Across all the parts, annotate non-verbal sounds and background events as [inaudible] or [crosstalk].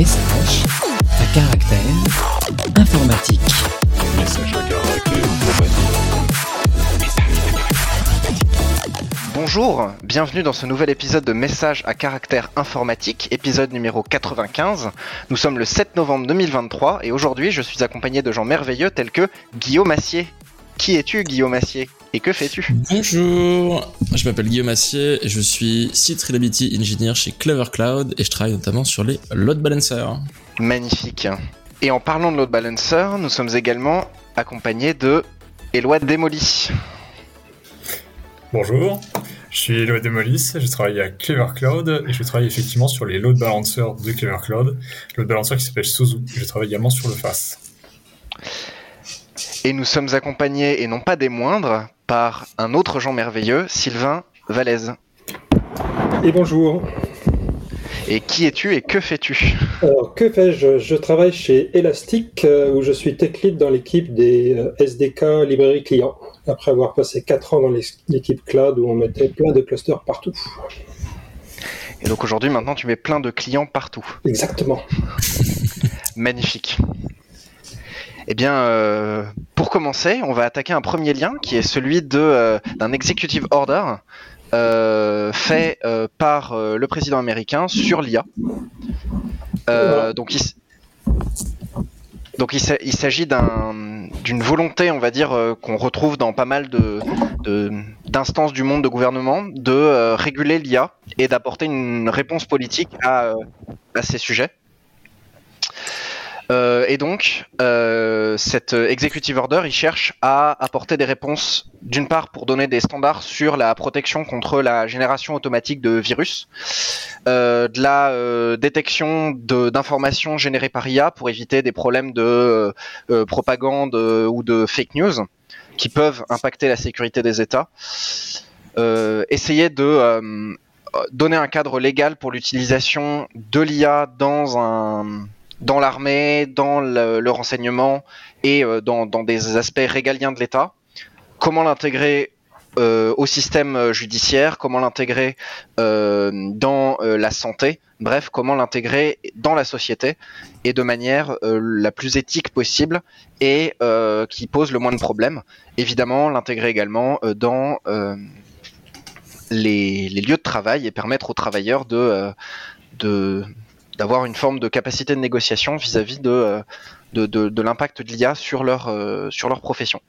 Message à caractère informatique. Message à caractère Bonjour, bienvenue dans ce nouvel épisode de Message à caractère informatique, épisode numéro 95. Nous sommes le 7 novembre 2023 et aujourd'hui je suis accompagné de gens merveilleux tels que Guillaume Assier. Qui es-tu Guillaume Assier? Et que fais-tu? Bonjour, je m'appelle Guillaume Assier et je suis Site Reliability Engineer chez Clever Cloud et je travaille notamment sur les load balancers. Magnifique. Et en parlant de load balancer, nous sommes également accompagnés de Éloi Démoli. Bonjour, je suis Eloi Demolis, je travaille à Clever Cloud et je travaille effectivement sur les load balancers de Clever Cloud, load balancer qui s'appelle Sozu. Je travaille également sur le FAS. Et nous sommes accompagnés, et non pas des moindres, par un autre Jean merveilleux, Sylvain Valaise. Et bonjour. Et qui es-tu et que fais-tu? Alors, que fais-je? Je travaille chez Elastic, euh, où je suis tech lead dans l'équipe des euh, SDK librairie client, après avoir passé 4 ans dans l'équipe cloud où on mettait plein de clusters partout. Et donc aujourd'hui, maintenant, tu mets plein de clients partout. Exactement. Magnifique. Eh bien, euh, pour commencer, on va attaquer un premier lien qui est celui de, euh, d'un executive order euh, fait par le président américain sur l'IA. Donc, il, donc s'agit d'un, d'une volonté, on va dire, qu'on retrouve dans pas mal de, de- d'instances du monde de gouvernement de réguler l'IA et d'apporter une réponse politique à, à ces sujets. Euh, et donc, euh, cet euh, executive order, il cherche à apporter des réponses, d'une part pour donner des standards sur la protection contre la génération automatique de virus, euh, de la euh, détection d'informations générées par IA pour éviter des problèmes de propagande ou de fake news qui peuvent impacter la sécurité des États. Essayer de donner un cadre légal pour l'utilisation de l'IA dans un dans l'armée, dans le, renseignement et euh, dans, des aspects régaliens de l'État. Comment l'intégrer euh, au système euh, judiciaire, comment l'intégrer dans la santé, bref, comment l'intégrer dans la société et de manière la plus éthique possible et qui pose le moins de problèmes. Évidemment, l'intégrer également dans les, lieux de travail et permettre aux travailleurs de d'avoir une forme de capacité de négociation vis-à-vis de, euh, de, de, de l'impact de l'IA sur leur, euh, sur leur profession.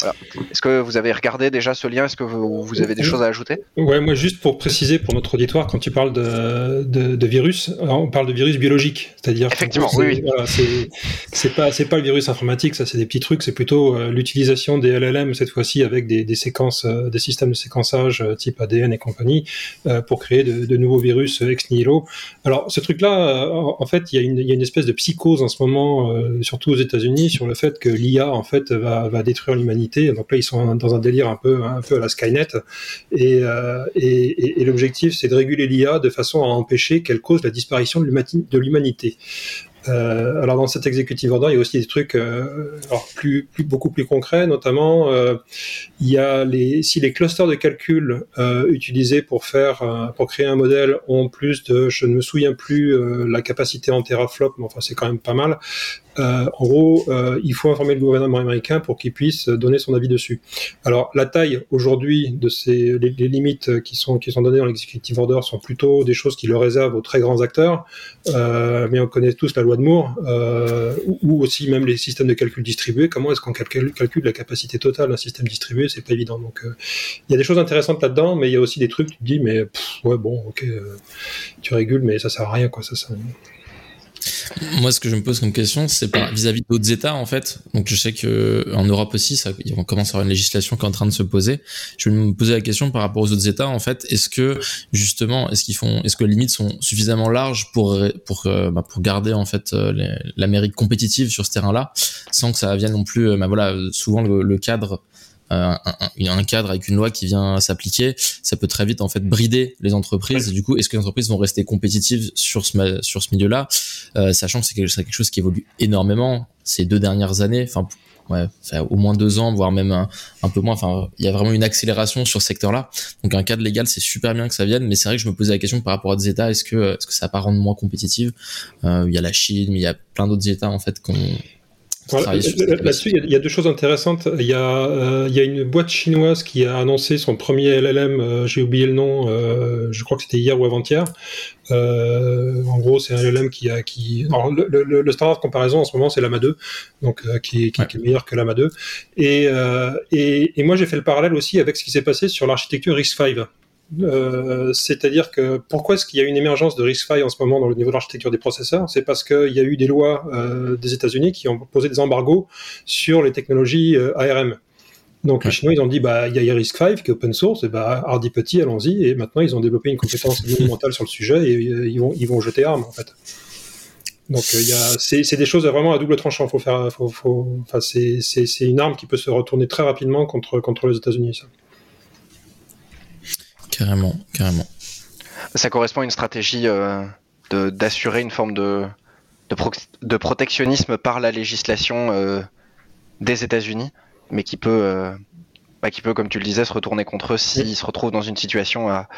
Voilà. Est-ce que vous avez regardé déjà ce lien? Est-ce que vous, vous avez des choses à ajouter? Ouais, moi juste pour préciser pour notre auditoire, quand tu parles de, de, de virus, alors, on parle de virus biologique, c'est-à-dire Effectivement, c'est- oui, voilà, c'est pas c'est pas le virus informatique, ça c'est des petits trucs, c'est plutôt euh, l'utilisation des LLM cette fois-ci avec des, des séquences, euh, des systèmes de séquençage euh, type ADN et compagnie euh, pour créer de, de nouveaux virus euh, ex nihilo. Alors ce truc-là, euh, en fait, il y a une il y a une espèce de psychose en ce moment, euh, surtout aux États-Unis, sur le fait que l'IA en fait va va détruire l'humanité. Donc là, ils sont dans un délire un peu peu à la Skynet. Et, euh, et, l'objectif, c'est de réguler l'IA de façon à empêcher qu'elle cause la disparition de l'humanité. Euh, alors dans cet executive order, il y a aussi des trucs euh, beaucoup plus concrets, notamment euh, les si les clusters de calcul euh, utilisés pour créer un modèle ont plus de je ne me souviens plus la capacité en teraflop, mais enfin c'est quand même pas mal. En gros, il faut informer le gouvernement américain pour qu'il puisse donner son avis dessus. Alors la taille aujourd'hui de ces limites qui sont données dans l'executive order sont plutôt des choses qui le réservent aux très grands acteurs, mais on connaît tous la loi de Moore euh, ou, aussi même les systèmes de calcul distribués. Comment est-ce qu'on calcule, la capacité totale d'un système distribué C'est pas évident. Donc euh, il y a des choses intéressantes là-dedans, mais il y a aussi des trucs tu te dis mais ouais bon ok euh, tu régules mais ça sert à rien quoi ça... Moi, ce que je me pose comme question, c'est vis-à-vis d'autres États, en fait. Donc, je sais que en Europe aussi, ça, on commence à avoir une législation qui est en train de se poser. Je vais me poser la question par rapport aux autres États, en fait. Est-ce que justement, est-ce qu'ils font, est-ce que les limites sont suffisamment larges pour pour euh, bah, pour garder en fait euh, l'Amérique compétitive sur ce terrain-là, sans que ça vienne non plus, euh, bah, voilà, souvent le, le cadre euh, un, un- un cadre avec une loi qui vient s'appliquer, ça peut très vite en fait brider les entreprises. Et du coup, est-ce que les entreprises vont rester compétitives sur ce sur ce milieu-là, euh, sachant que c'est quelque, chose qui évolue énormément ces deux dernières années. Enfin, ouais, au moins deux ans, voire même un, un peu moins. Enfin, il y a vraiment une accélération sur ce secteur-là. Donc un cadre légal, c'est super bien que ça vienne, mais c'est vrai que je me posais la question par rapport à des États, est-ce que est-ce que ça va pas rendre moins compétitive? Euh, Il y a la Chine, mais il y a plein d'autres États en fait qu'on Là-dessus, il y, a deux choses intéressantes. Il y, a, euh, il y a une boîte chinoise qui a annoncé son premier LLM, euh, j'ai oublié le nom, euh, je crois que c'était hier ou avant-hier. en gros, c'est un LLM qui a. Qui... Alors, le, le, standard de comparaison en ce moment, c'est Lama 2, donc, qui, qui, qui, est meilleur que Lama 2. Et, et, et moi, j'ai fait le parallèle aussi avec ce qui s'est passé sur l'architecture RISC-V. Euh, c'est-à-dire que pourquoi est-ce qu'il y a une émergence de RISC-V en ce moment dans le niveau de l'architecture des processeurs? C'est parce qu'il y a eu des lois euh, des États-Unis qui ont posé des embargos sur les technologies euh, ARM. Donc les Chinois ils ont dit bah il y a RISC-V qui est open source et bah hardy petit allons-y et maintenant ils ont développé une compétence monumentale sur le sujet et ils vont ils vont jeter armes en fait. Donc il c'est des choses vraiment à double tranchant. Faut faire faut, faut enfin c'est c'est une arme qui peut se retourner très rapidement contre contre les États-Unis ça. Carrément, carrément. Ça correspond à une stratégie euh, d'assurer une forme de, de, protectionnisme par la législation euh, des États-Unis, mais qui peut, euh, bah, qui peut, comme tu le disais, se retourner contre eux s'ils se retrouvent dans une situation à,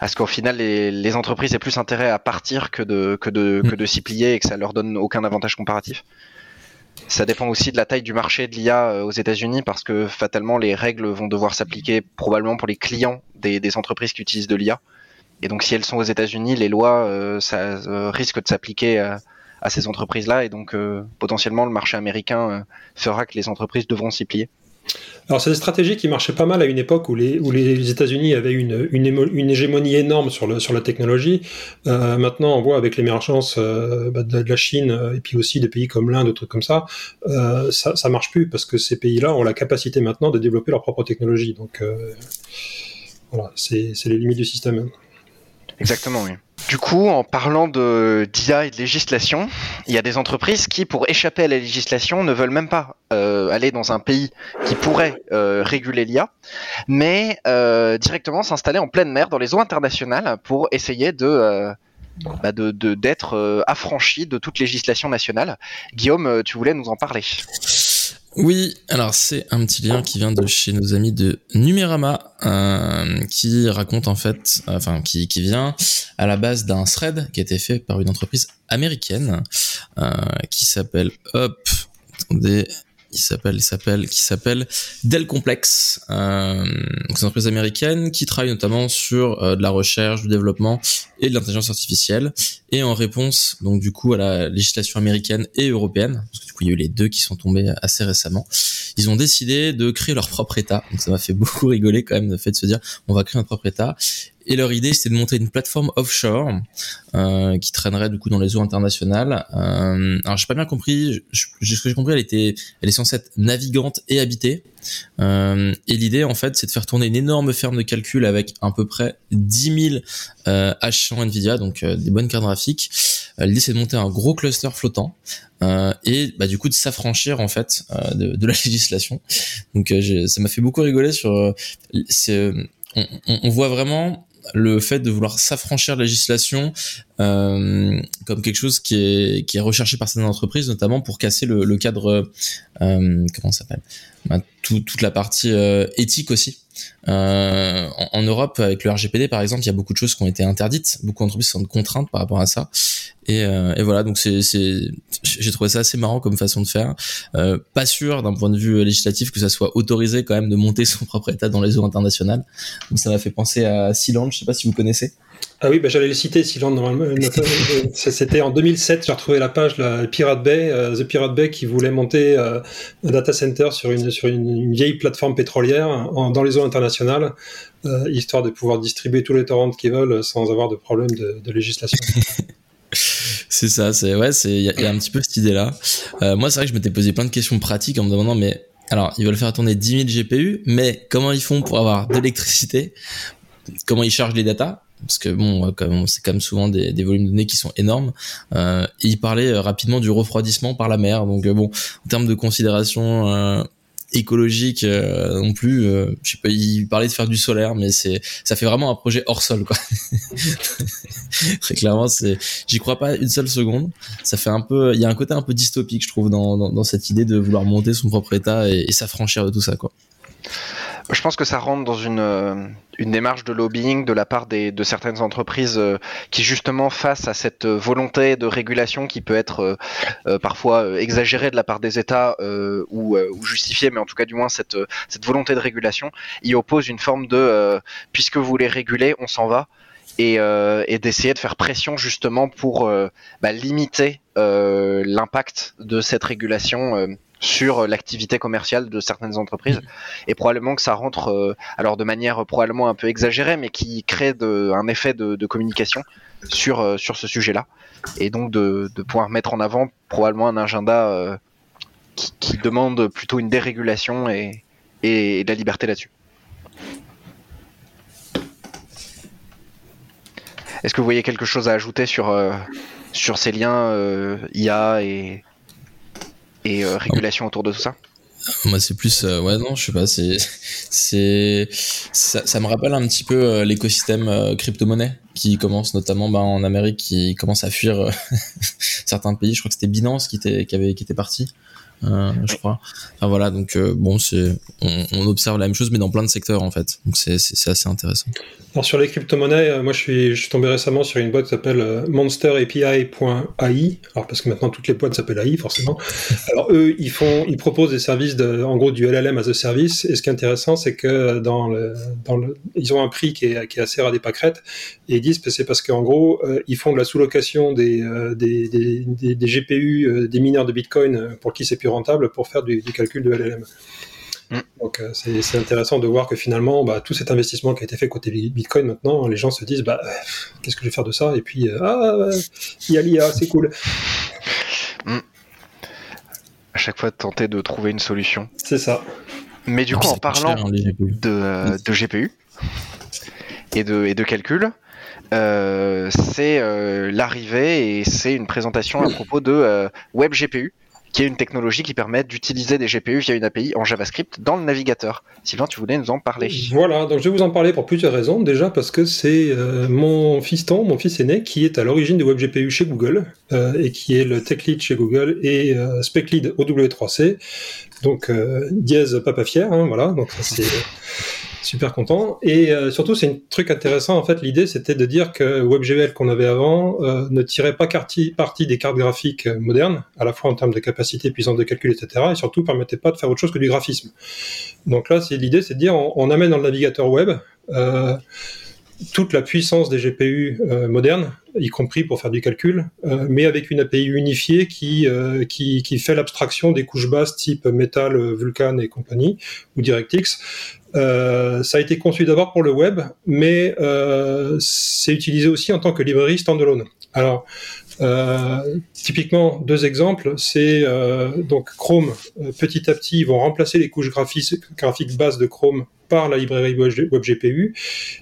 à ce qu'au final les, les, entreprises aient plus intérêt à partir que de, que de, que de s'y plier et que ça leur donne aucun avantage comparatif. Ça dépend aussi de la taille du marché de l'IA euh, aux États-Unis parce que fatalement les règles vont devoir s'appliquer probablement pour les clients des, entreprises qui utilisent de l'IA. Et donc si elles sont aux États-Unis, les lois euh, euh, de s'appliquer à, à, ces entreprises-là et donc potentiellement le marché américain fera que les entreprises devront s'y plier. Alors, c'est des stratégies qui marchaient pas mal à une époque où les, où les États-Unis avaient une, une, hégémonie énorme sur, la technologie. Euh, maintenant, on voit avec l'émergence euh, bah, de, la Chine euh, et puis aussi des pays comme l'Inde, des trucs comme ça, ça, ça marche plus parce que ces pays-là ont la capacité maintenant de développer leur propre technologie. Donc, voilà, c'est les limites du système. Exactement, oui. Du coup, en parlant de d'IA et de législation, il y a des entreprises qui, pour échapper à la législation, ne veulent même pas euh, aller dans un pays qui pourrait euh, réguler l'IA, mais euh, directement s'installer en pleine mer dans les eaux internationales pour essayer de bah de d'être affranchi de toute législation nationale. Guillaume, tu voulais nous en parler oui, alors c'est un petit lien qui vient de chez nos amis de Numérama, euh, qui raconte en fait, enfin qui, qui vient à la base d'un thread qui a été fait par une entreprise américaine euh, qui s'appelle Hop. Attendez, il s'appelle, il s'appelle, qui s'appelle Dell Complex. Euh, c'est une entreprise américaine qui travaille notamment sur euh, de la recherche, du développement et de l'intelligence artificielle. Et en réponse, donc du coup, à la législation américaine et européenne, parce que du coup, il y a eu les deux qui sont tombés assez récemment, ils ont décidé de créer leur propre État. Donc ça m'a fait [laughs] beaucoup rigoler quand même le fait de se dire, on va créer un propre État. Et leur idée, c'était de monter une plateforme offshore euh, qui traînerait du coup dans les eaux internationales. Euh, alors, j'ai pas bien compris. Je, ce que j'ai compris, elle était, elle est censée être navigante et habitée. Euh, et l'idée, en fait, c'est de faire tourner une énorme ferme de calcul avec à peu près 10 000 euh, H100 Nvidia, donc euh, des bonnes cartes graphiques. Euh, l'idée, c'est de monter un gros cluster flottant et bah, du coup de s'affranchir en fait de, de, la [laughs] législation. Donc, ça m'a fait beaucoup rigoler sur. on, on, voit vraiment le fait de vouloir s'affranchir de la législation euh, comme quelque chose qui est, recherché par certaines entreprises, notamment pour casser le, cadre, euh, comment ça s'appelle, tout, toute la partie euh, éthique aussi. Euh, en, en, Europe, avec le RGPD par exemple, il y a beaucoup de choses qui ont été interdites, beaucoup d'entreprises sont contraintes par rapport à ça. Et, euh, et voilà, donc c'est, j'ai trouvé ça assez marrant comme façon de faire. Euh, pas sûr d'un point de vue législatif que ça soit autorisé quand même de monter [laughs] son propre état dans les eaux internationales. Donc ça m'a fait penser à Sealand, je sais pas si vous connaissez. Ah oui, bah, j'allais le citer, Sealand, normalement. C'était en 2007, j'ai retrouvé la page, la Pirate Bay, euh, The Pirate Bay, qui voulait monter euh, un data center sur une, sur une, vieille plateforme pétrolière dans les eaux internationales, euh, histoire de pouvoir distribuer tous les torrents qu'ils veulent sans avoir de problème de, de législation. [laughs] c'est ça, c'est ouais, c'est il y, y, a un petit peu cette idée-là. moi, c'est vrai que je m'étais posé plein de questions pratiques en me demandant, mais alors, ils veulent faire tourner 10 000 GPU, mais comment ils font pour avoir de l'électricité? Comment ils chargent les datas parce que bon, c'est quand même souvent des, volumes de données qui sont énormes. Euh, et il parlait euh, rapidement du refroidissement par la mer. Donc euh, bon, en termes de considération euh, écologique euh, non plus. Euh, je sais pas, il parlait de faire du solaire, mais c'est ça fait vraiment un projet hors sol quoi. [laughs] Très clairement, c'est j'y crois pas une seule seconde. Ça fait un peu, il y a un côté un peu dystopique, je trouve, dans cette idée de vouloir monter son propre état et, et s'affranchir de tout ça quoi. Je pense que ça rentre dans une, euh, une démarche de lobbying de la part des, de certaines entreprises euh, qui justement face à cette volonté de régulation qui peut être euh, parfois exagérée de la part des États ou, ou, justifiée, mais en tout cas du moins cette, cette volonté de régulation, y oppose une forme de puisque vous voulez réguler, on s'en va. Et, et d'essayer de faire pression justement pour bah, limiter l'impact de cette régulation sur l'activité commerciale de certaines entreprises et probablement que ça rentre euh, alors de manière probablement un peu exagérée mais qui crée un effet de, communication sur, euh, sur ce sujet-là et donc de, de, pouvoir mettre en avant probablement un agenda euh, qui, qui, demande plutôt une dérégulation et, et, de la liberté là-dessus. Est-ce que vous voyez quelque chose à ajouter sur, sur ces liens IA et, et euh, régulation autour de tout ça moi c'est plus euh, ouais non je sais pas c'est c'est ça, ça, me rappelle un petit peu euh, l'écosystème euh, crypto-monnaie qui commence notamment bah, en Amérique qui commence à fuir [laughs] certains pays. Je crois que c'était Binance qui était qui avait qui était parti euh, je crois. Enfin voilà, donc euh, bon, c'est on, on, observe la même chose, mais dans plein de secteurs en fait. Donc c'est assez intéressant. Alors sur les crypto-monnaies, euh, moi je suis, je suis tombé récemment sur une boîte qui s'appelle monsterapi.ai. Alors parce que maintenant toutes les boîtes s'appellent AI forcément. [laughs] Alors eux, ils font, ils proposent des services de, en gros du LLM as a service. Et ce qui est intéressant, c'est que dans le, dans le, ils ont un prix qui est, qui est assez ras des pâquerettes. Et ils disent que c'est parce qu'en gros, ils font de la sous-location des, des, des, des, des, GPU, des mineurs de Bitcoin pour qui c'est plus rentable pour faire du, du calcul de LLM. Mm. Donc euh, c'est intéressant de voir que finalement, bah, tout cet investissement qui a été fait côté Bitcoin, maintenant, les gens se disent, bah, qu'est-ce que je vais faire de ça? Et puis, euh, ah, il y a l'IA, c'est cool. Mm. À chaque fois, tenter de trouver une solution. C'est ça. Mais du coup, en parlant cher, hein, de, euh, de, GPU et de, et de calcul, euh, c'est euh, l'arrivée et c'est une présentation à propos de Web GPU qui est une technologie qui permet d'utiliser des GPU via une API en JavaScript dans le navigateur. Sylvain, tu voulais nous en parler Voilà, donc je vais vous en parler pour plusieurs raisons. Déjà parce que c'est euh, mon fiston, mon fils aîné, qui est à l'origine de WebGPU chez Google euh, et qui est le tech lead chez Google et euh, spec lead au W3C. Donc euh, dièse papa fier, hein, voilà. Donc c'est super content. Et euh, surtout, c'est un truc intéressant. En fait, l'idée, c'était de dire que WebGL qu'on avait avant euh, ne tirait pas parti, des cartes graphiques euh, modernes, à la fois en termes de capacité, puissance de calcul, etc. Et surtout, permettait pas de faire autre chose que du graphisme. Donc là, c'est l'idée, c'est de dire, on, amène dans le navigateur web toute la puissance des GPU euh, modernes, y compris pour faire du calcul, euh, mais avec une API unifiée qui, euh, qui, qui, fait l'abstraction des couches basses type Metal, Vulkan et compagnie, ou DirectX. Ça a été conçu d'abord pour le web, mais c'est utilisé aussi en tant que librairie standalone. Alors, euh, typiquement, deux exemples, c'est donc Chrome, petit à petit, vont remplacer les couches graphiques, graphiques basses de Chrome par la librairie WebGPU.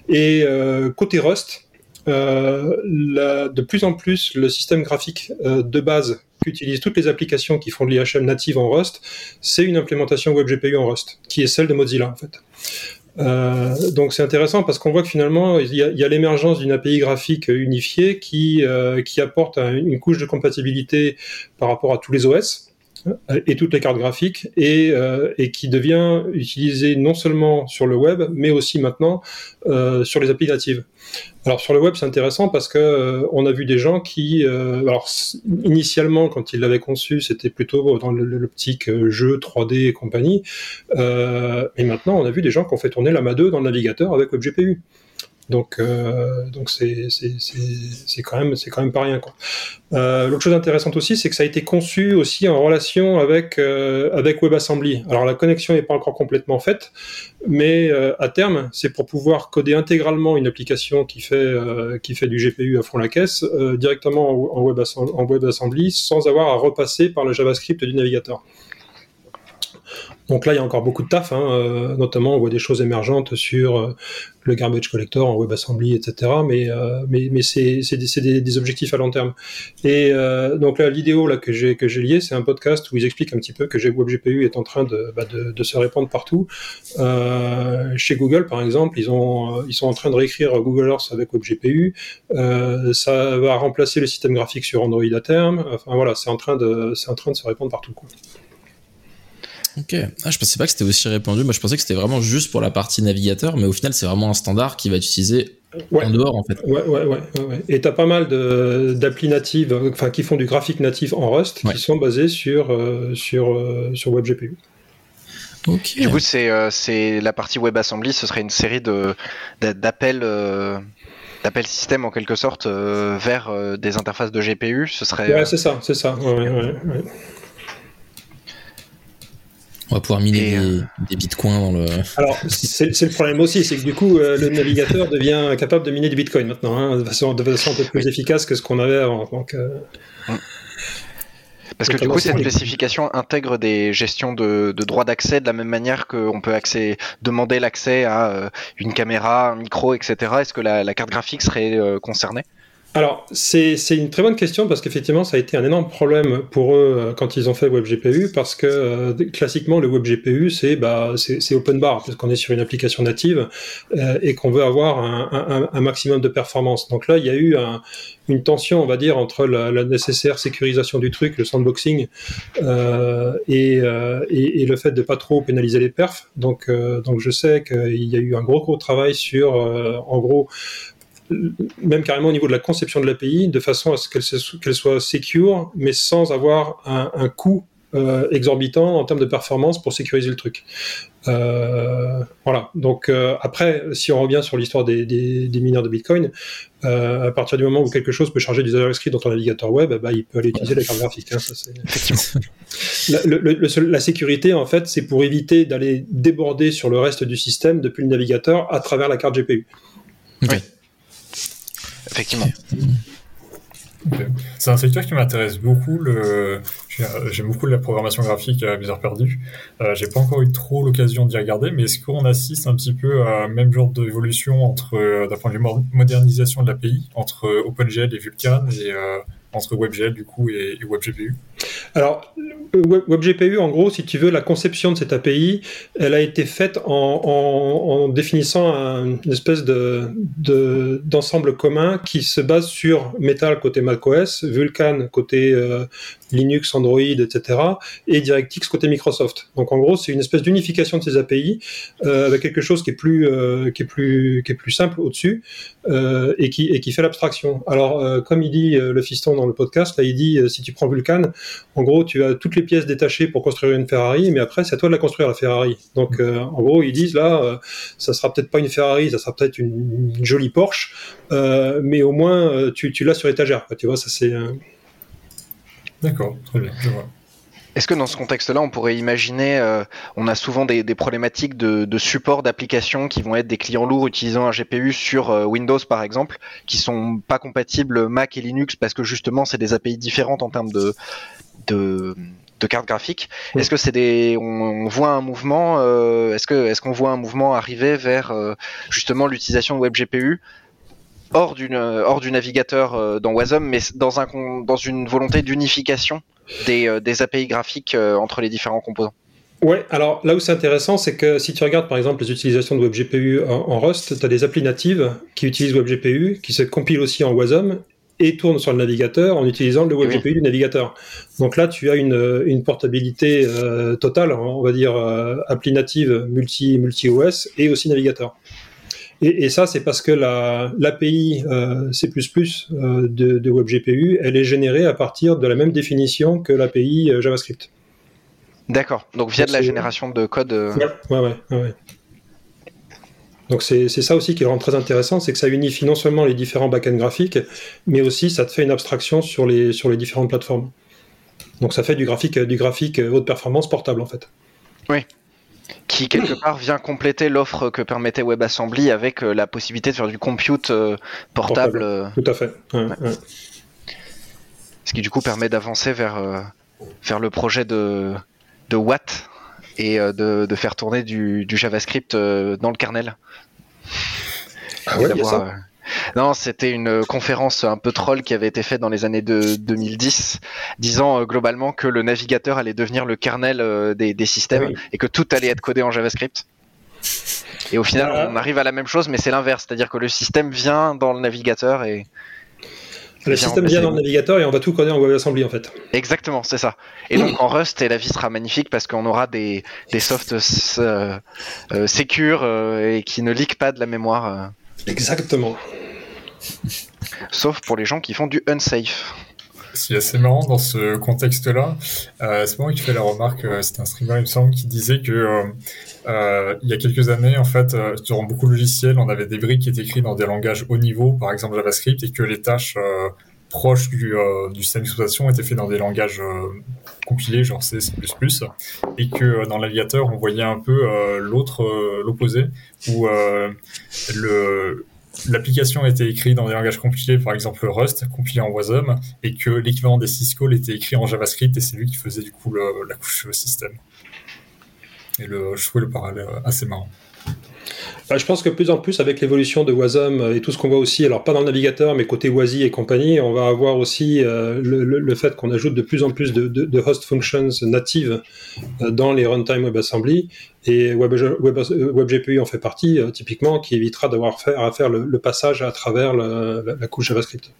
Et euh, côté Rust, euh, la, de plus en plus, le système graphique euh, de base qu'utilisent toutes les applications qui font de l'IHM native en Rust, c'est une implémentation WebGPU en Rust, qui est celle de Mozilla en fait. Euh, donc c'est intéressant parce qu'on voit que finalement il y a, l'émergence d'une API graphique unifiée qui, euh, qui apporte un, une couche de compatibilité par rapport à tous les OS et toutes les cartes graphiques et, euh, qui devient utilisé non seulement sur le web mais aussi maintenant euh, sur les API natives. Alors sur le web c'est intéressant parce que euh, on a vu des gens qui, alors initialement quand ils l'avaient conçu c'était plutôt dans l'optique jeu 3D et compagnie, et maintenant on a vu des gens qui ont fait tourner la MA 2 dans le navigateur avec WebGPU. Donc, euh, donc c'est, quand même, c'est quand même pas rien. Euh, l'autre chose intéressante aussi, c'est que ça a été conçu aussi en relation avec euh, avec WebAssembly. Alors la connexion n'est pas encore complètement faite, mais euh, à terme, c'est pour pouvoir coder intégralement une application qui fait qui fait du GPU à fond la caisse directement en WebAssembly sans avoir à repasser par le JavaScript du navigateur. Donc là, il y a encore beaucoup de taf, hein, euh, notamment on voit des choses émergentes sur euh, le garbage collector en WebAssembly, etc. Mais, euh, mais, mais c'est des, des, objectifs à long terme. Et euh, donc là, l'idéo que j'ai lié, c'est un podcast où ils expliquent un petit peu que WebGPU est en train de, bah, de, de se répandre partout. Euh, chez Google, par exemple, ils, ont, ils sont en train de réécrire Google Earth avec WebGPU. ça va remplacer le système graphique sur Android à terme. Enfin voilà, c'est en, train de, en train de se répandre partout. Quoi. Ok. Ah, je pensais pas que c'était aussi répandu. Moi, je pensais que c'était vraiment juste pour la partie navigateur, mais au final, c'est vraiment un standard qui va être utilisé ouais. en dehors, en fait. Ouais, ouais, ouais. ouais. Et t'as pas mal d'applis natives, enfin, qui font du graphique natif en Rust, ouais. qui sont basés sur, euh, sur, euh, sur WebGPU. Okay. Du coup, c'est euh, la partie WebAssembly, ce serait une série d'appels euh, d'appels système en quelque sorte euh, vers des interfaces de GPU. Ce serait. Ouais, c'est ça, c'est ça. Ouais, ouais, on va pouvoir miner des, euh... des, bitcoins dans le. Alors, c'est le problème aussi, c'est que du coup, euh, le navigateur devient capable de miner du bitcoin maintenant, hein, de, façon, de façon un peu plus efficace que ce qu'on avait avant. Donc, euh... Parce que du coup, cette spécification intègre des gestions de, de droits d'accès de la même manière qu'on peut accès, demander l'accès à euh, une caméra, un micro, etc. Est-ce que la, la, carte graphique serait euh, concernée? Alors, c'est une très bonne question parce qu'effectivement, ça a été un énorme problème pour eux quand ils ont fait WebGPU parce que euh, classiquement, le WebGPU, c'est bah, open bar puisqu'on est sur une application native euh, et qu'on veut avoir un, un, un, maximum de performance. Donc là, il y a eu un, une tension, on va dire, entre la, la, nécessaire sécurisation du truc, le sandboxing, euh, et, et, et, le fait de pas trop pénaliser les perfs. Donc, donc je sais qu'il y a eu un gros gros travail sur, en gros, même carrément au niveau de la conception de l'API, de façon à ce qu'elle qu soit secure, mais sans avoir un, un coût euh, exorbitant en termes de performance pour sécuriser le truc. Euh, voilà. Donc euh, après, si on revient sur l'histoire des, des, des, mineurs de Bitcoin, à partir du moment où quelque chose peut charger du JavaScript dans ton navigateur web, bah, il peut aller utiliser la carte graphique. Hein, ça, la, le, le, le, la sécurité, en fait, c'est pour éviter d'aller déborder sur le reste du système depuis le navigateur à travers la carte GPU. Okay. Effectivement. C'est un secteur qui m'intéresse beaucoup. J'aime beaucoup la programmation graphique à mes heures perdues. Euh, J'ai pas encore eu trop l'occasion d'y regarder, mais est-ce qu'on assiste un petit peu à même genre d'évolution entre, d'un point de vue modernisation de l'API, entre OpenGL et Vulkan et euh, entre WebGL du coup et, WebGPU. Alors, WebGPU, en gros, si tu veux, la conception de cette API, elle a été faite en, définissant un, une espèce de, de, d'ensemble commun qui se base sur Metal côté macOS, Vulkan côté euh, Linux, Android, etc., et DirectX côté Microsoft. Donc, en gros, c'est une espèce d'unification de ces API euh, avec quelque chose qui est plus, euh, qui est plus, qui est plus simple au-dessus euh, et, qui, et qui fait l'abstraction. Alors, euh, comme il dit le fiston dans le podcast, là, il dit si tu prends Vulkan, en gros, tu as toutes les pièces détachées pour construire une Ferrari, mais après, c'est à toi de la construire, la Ferrari. Donc, euh, en gros, ils disent là, euh, ça sera peut-être pas une Ferrari, ça sera peut-être une, une, jolie Porsche, euh, mais au moins, tu, tu l'as sur étagère. Quoi, tu vois, ça c'est. D'accord, très bien, je vois. Est-ce que dans ce contexte-là, on pourrait imaginer, euh, on a souvent des, des problématiques de, de support d'applications qui vont être des clients lourds utilisant un GPU sur euh, Windows par exemple, qui sont pas compatibles Mac et Linux parce que justement c'est des API différentes en termes de, de, de cartes graphiques. Oui. Est-ce que c'est des, on, on, voit un mouvement, euh, est-ce que est-ce qu'on voit un mouvement arriver vers justement l'utilisation de WebGPU hors du hors du navigateur euh, dans Wasm, mais dans un dans une volonté d'unification des, euh, des API graphiques euh, entre les différents composants. Ouais, alors là où c'est intéressant, c'est que si tu regardes par exemple les utilisations de WebGPU en, en Rust, tu as des applis natives qui utilisent WebGPU, qui se compilent aussi en Wasm et tournent sur le navigateur en utilisant le WebGPU oui. du navigateur. Donc là, tu as une, une portabilité euh, totale, on va dire euh, appli native multi, multi OS et aussi navigateur. Et, et ça, c'est parce que l'API la, euh, C++ euh, de, de WebGPU, elle est générée à partir de la même définition que l'API euh, JavaScript. D'accord. Donc via de la génération de code. Ouais, ouais, ouais. ouais. Donc c'est ça aussi qui le rend très intéressant, c'est que ça unifie non seulement les différents backends graphiques, mais aussi ça te fait une abstraction sur les, sur les différentes plateformes. Donc ça fait du graphique, du graphique haute performance portable en fait. Oui. Qui quelque [coughs] part vient compléter l'offre que permettait WebAssembly avec euh, la possibilité de faire du compute euh, portable. portable. Tout à fait. Ouais, ouais. Ce qui du coup permet d'avancer vers, euh, vers le projet de, de Watt et de, de, faire tourner du, du JavaScript dans le kernel. Ah ouais, ça? Non, c'était une conférence un peu troll qui avait été faite dans les années de 2010, disant euh, globalement que le navigateur allait devenir le kernel euh, des, systèmes et que tout allait être codé en JavaScript. Et au final, on arrive à la même chose, mais c'est l'inverse, c'est-à-dire que le système vient dans le navigateur et le système vient dans le navigateur et on va tout coder en WebAssembly en fait. Exactement, c'est ça. Et donc en Rust, et la vie sera magnifique parce qu'on aura des, des softs euh, et qui ne leak pas de la mémoire. Exactement. Sauf pour les gens qui font du unsafe. Ce qui est assez marrant dans ce contexte-là, euh, c'est moi qui fais la remarque, euh, c'est un streamer, il me semble, qui disait que euh, euh, il y a quelques années, en fait, euh, durant beaucoup de logiciels, on avait des briques qui étaient écrites dans des langages haut niveau, par exemple JavaScript, et que les tâches proches du, du système d'exploitation étaient faites dans des langages compilés, genre C, C++, et que dans l'aviateur, on voyait un peu l'autre, l'opposé, où l'application été écrite dans des langages compilés, par exemple Rust, compilé en Wasm, et que l'équivalent des syscalls était écrit en JavaScript, et c'est lui qui faisait du coup la couche système. Et le, je trouvais le parallèle assez marrant. Bah, je pense que plus en plus, avec l'évolution de Wasm et tout ce qu'on voit aussi, alors pas dans le navigateur, mais côté WASI et compagnie, on va avoir aussi euh, le, fait qu'on ajoute de plus en plus de, host functions natives euh, dans les runtime WebAssembly. Et WebGPU en fait partie, euh, typiquement, qui évitera d'avoir à faire le, passage à travers la, couche JavaScript.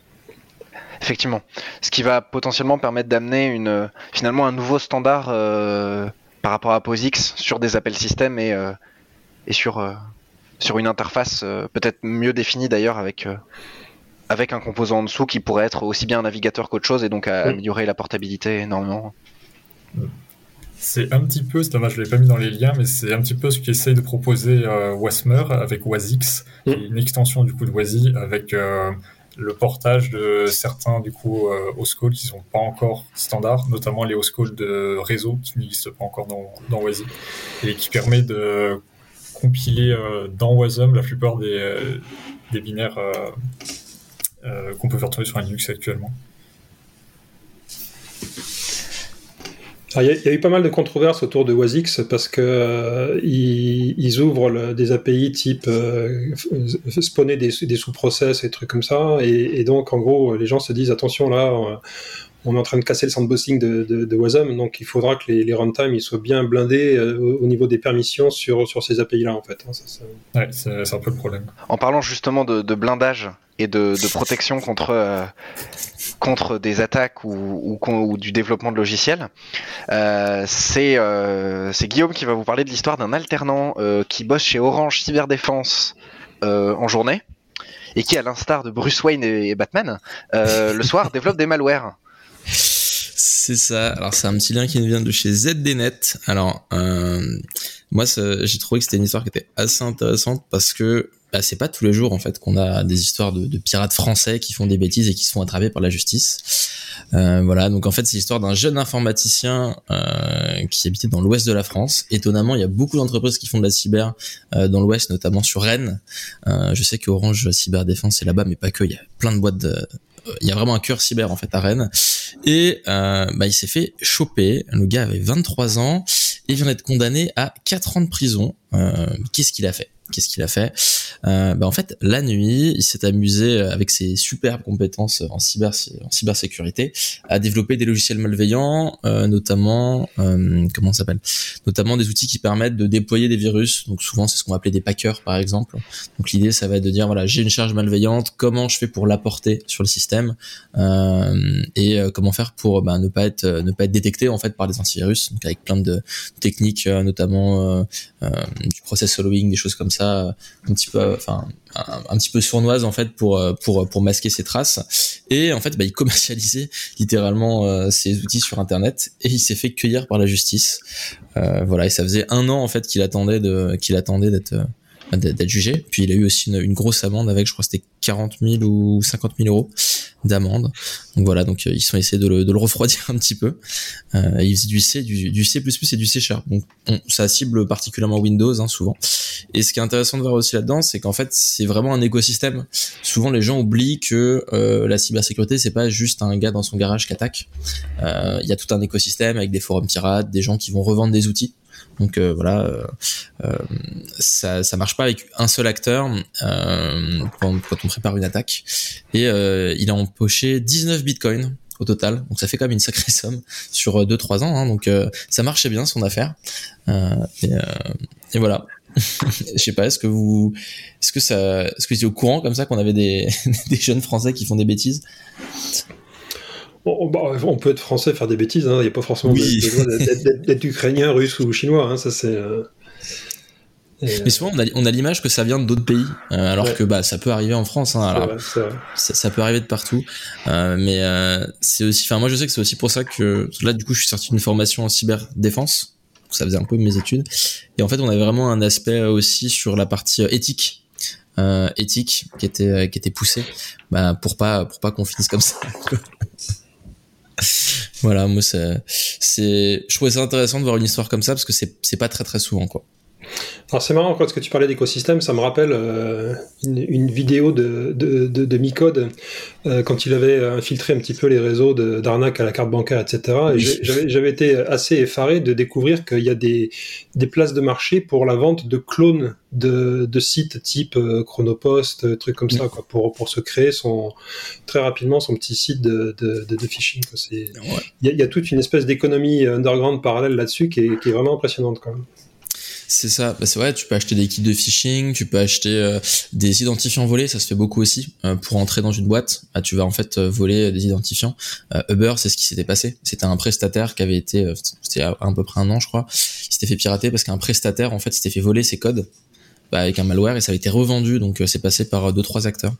Effectivement. Ce qui va potentiellement permettre d'amener finalement un nouveau standard par rapport à POSIX sur des appels système et, et sur sur une interface euh, peut-être mieux définie d'ailleurs avec euh, avec un composant en dessous qui pourrait être aussi bien un navigateur qu'autre chose et donc améliorer la portabilité énormément. C'est un petit peu, c'est dommage, je ne l'ai pas mis dans les liens, mais c'est un petit peu ce qu'essaye de proposer euh, Wasmer avec Wasix, qui est une extension du coup de Wasi avec le portage de certains du coup OSCOL qui sont pas encore standards, notamment les OSCOL de réseau qui n'existent pas encore dans, dans Wasi et qui permet de compiler euh, dans Wasm la plupart des, euh, binaires euh, qu'on peut faire tourner sur Linux actuellement. Il y, a eu pas mal de controverses autour de Wasix parce que ils, ouvrent des API type spawner des, sous-process et trucs comme ça, et, et, donc en gros les gens se disent attention là, on est en train de casser le sandboxing de, de, Wasm, donc il faudra que les, les runtime ils soient bien blindés euh, au, niveau des permissions sur, sur ces API-là, en fait. Hein, ouais, c'est un peu le problème. En parlant justement de, blindage et de, [laughs] protection contre, euh, contre des attaques ou, ou, du développement de logiciels, euh, c'est Guillaume qui va vous parler de l'histoire d'un alternant qui bosse chez Orange Cyberdéfense en journée et qui, à l'instar de Bruce Wayne et Batman, le soir [laughs] développe des malwares. C'est ça. Alors c'est un petit lien qui vient de chez ZDNet. Alors euh, moi j'ai trouvé que c'était une histoire qui était assez intéressante parce que bah, c'est pas tous les jours en fait qu'on a des histoires de, pirates français qui font des bêtises et qui se font attraper par la justice. Euh, voilà, donc en fait c'est l'histoire d'un jeune informaticien euh, qui habitait dans l'ouest de la France. Étonnamment, il y a beaucoup d'entreprises qui font de la cyber euh, dans l'ouest, notamment sur Rennes. Euh, je sais qu'Orange Cyberdéfense est là-bas, mais pas que. Il y a plein de boîtes de, il y a vraiment un cœur cyber en fait à Rennes et euh, bah, il s'est fait choper le gars avait 23 ans et vient d'être condamné à 4 ans de prison euh, qu'est-ce qu'il a fait? Qu'est-ce qu'il a fait? Euh, bah En fait, la nuit, il s'est amusé euh, avec ses superbes compétences en cyber en cybersécurité à développer des logiciels malveillants, euh, notamment euh, comment s'appelle? Notamment des outils qui permettent de déployer des virus. Donc souvent, c'est ce qu'on va appeler des packers, par exemple. Donc l'idée, ça va être de dire voilà, j'ai une charge malveillante, comment je fais pour l'apporter sur le système euh, et euh, comment faire pour bah, ne pas être ne pas être détecté en fait par des antivirus. Donc avec plein de techniques, notamment du process following, des choses comme ça un petit peu enfin un, petit peu sournoise en fait pour pour pour masquer ses traces. Et en fait bah, il commercialisait [laughs] littéralement euh, ses outils sur internet et il s'est fait cueillir par la justice. Euh, voilà et ça faisait un an en fait qu'il attendait de qu'il attendait d'être d'être jugé. Puis il a eu aussi une, grosse amende avec, je crois, c'était 40 000 ou 50 000 euros d'amende. Donc voilà, donc euh, ils sont essayés de le, de le refroidir [laughs] un petit peu. Euh, il faisait du C, du, du C++ et du C Sharp. Donc ça cible particulièrement Windows hein, souvent. Et ce qui est intéressant de voir aussi là-dedans, c'est qu'en fait c'est vraiment un écosystème. Souvent les gens oublient que euh, la cybersécurité c'est pas juste un gars dans son garage qui attaque. Euh, il y a tout un écosystème avec des forums pirates, des gens qui vont revendre des outils Donc euh, voilà, euh, euh, ça ça marche pas avec un seul acteur quand, quand on prépare une attaque. Et il a empoché 19 bitcoins au total, donc ça fait quand même une sacrée [laughs] somme sur 2-3 ans. Hein, donc euh, ça marchait bien son affaire. Euh, et, euh, et voilà. [laughs] Je sais pas, est-ce que vous, est-ce que ça, est-ce que vous êtes au courant comme ça qu'on avait des, [laughs] des jeunes Français qui font des bêtises? Bah, on peut être français, faire des bêtises, hein. il n'y a pas forcément Oui. besoin d'être- ukrainien, russe ou chinois, hein, ça c'est... euh, et, Mais souvent on a, l'image que ça vient d'autres pays, euh, alors Ouais. que bah ça peut arriver en France. Hein, alors vrai, ça, ça peut arriver de partout, euh, mais euh, c'est aussi, enfin moi je sais que c'est aussi pour ça que là du coup je suis sorti d'une formation en cyberdéfense, ça faisait un peu mes études, et en fait on avait vraiment un aspect aussi sur la partie euh, éthique. Euh, éthique qui était euh, qui était poussé bah, pour pas pour pas qu'on finisse comme ça. Voilà moi c'est je trouvais ça intéressant de voir une histoire comme ça parce que c'est c'est pas très très souvent quoi Alors c'est marrant, quand que tu parlais d'écosystème, ça me rappelle euh, une, une vidéo de, de, de, de Micode euh, quand il avait infiltré un petit peu les réseaux d'arnaque à la carte bancaire, etc. Et j'avais été assez effaré de découvrir qu'il y a des, des places de marché pour la vente de clones de, de sites type euh, Chronopost, trucs comme ça, quoi, pour, pour se créer son, très rapidement son petit site de, phishing. Ouais. Il y, a- il y a toute une espèce d'économie underground parallèle là-dessus qui est vraiment impressionnante quand même. C'est ça, bah c'est vrai, tu peux acheter des kits de phishing, tu peux acheter euh, des identifiants volés, ça se fait beaucoup aussi. Euh, pour entrer dans une boîte, bah, tu vas en fait euh, voler des identifiants. Euh, Uber, c'est ce qui s'était passé. C'était un prestataire qui avait été, euh, c'était à à peu près un an je crois, il s'était fait pirater parce qu'un prestataire en fait s'était fait voler ses codes avec un malware et ça avait été revendu, donc euh, c'est passé par euh, deux trois acteurs.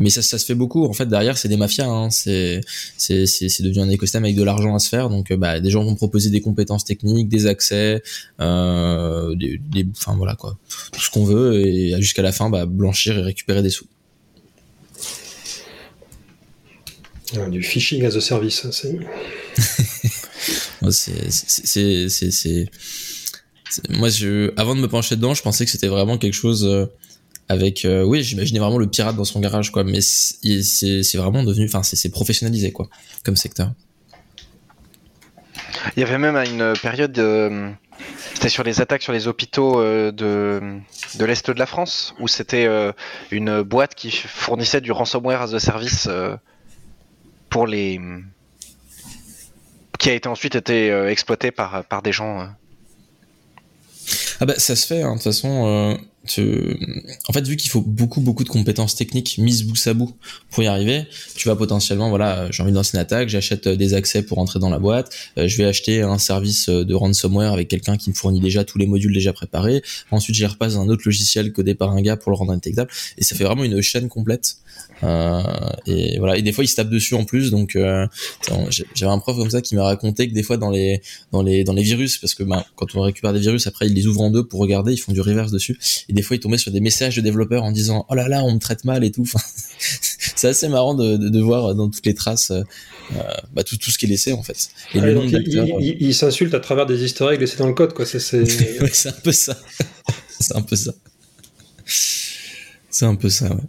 Mais ça, ça se fait beaucoup. En fait, derrière, c'est des mafias. Hein. C'est, c'est, c'est, c'est devenu un écosystème avec de l'argent à se faire. Donc, euh, bah, des gens vont proposer des compétences techniques, des accès, euh, des, des, enfin voilà quoi, tout ce qu'on veut et jusqu'à la fin, bah, blanchir et récupérer des sous. Euh, Du phishing as a service. hein, c'est- [laughs] c'est, moi, je, avant de me pencher dedans, je pensais que c'était vraiment quelque chose euh, avec, euh, oui, j'imaginais vraiment le pirate dans son garage, quoi. Mais c'est, vraiment devenu, enfin, c'est, professionnalisé, quoi, comme secteur. Il y avait même à une période, euh, c'était sur les attaques sur les hôpitaux de, de l'Est de la France, où c'était une boîte qui fournissait du ransomware as a service pour les. qui a été ensuite été exploité par, par des gens. Euh. Ah bah ça se fait, hein, de toute façon. En fait, vu qu'il faut beaucoup beaucoup de compétences techniques mises bout à bout pour y arriver, tu vas potentiellement, voilà, euh, j'ai envie de lancer une attaque, j'achète euh, des accès pour entrer dans la boîte, euh, je vais acheter un service de ransomware avec quelqu'un qui me fournit déjà tous les modules déjà préparés, ensuite j'y repasse un autre logiciel codé par un gars pour le rendre indétectable, et ça fait vraiment une chaîne complète. Et voilà, et des fois ils se tapent dessus en plus, donc j'avais un prof comme ça qui m'a raconté que des fois dans les dans les dans les virus parce que bah, quand on récupère des virus après ils les ouvrent en deux pour regarder. Ils font du reverse dessus. Et des fois ils tombaient sur des messages de développeurs en disant oh là là on me traite mal et tout enfin, [laughs] c'est assez marrant de, de, de voir dans toutes les traces euh, bah, tout, tout ce qui est laissé en fait et Ouais, le donc, nombre il, s'insulte à travers des easter eggs laissés dans le code, quoi. C'est, [laughs] ouais, un peu ça c'est un peu ça c'est un peu ça ouais.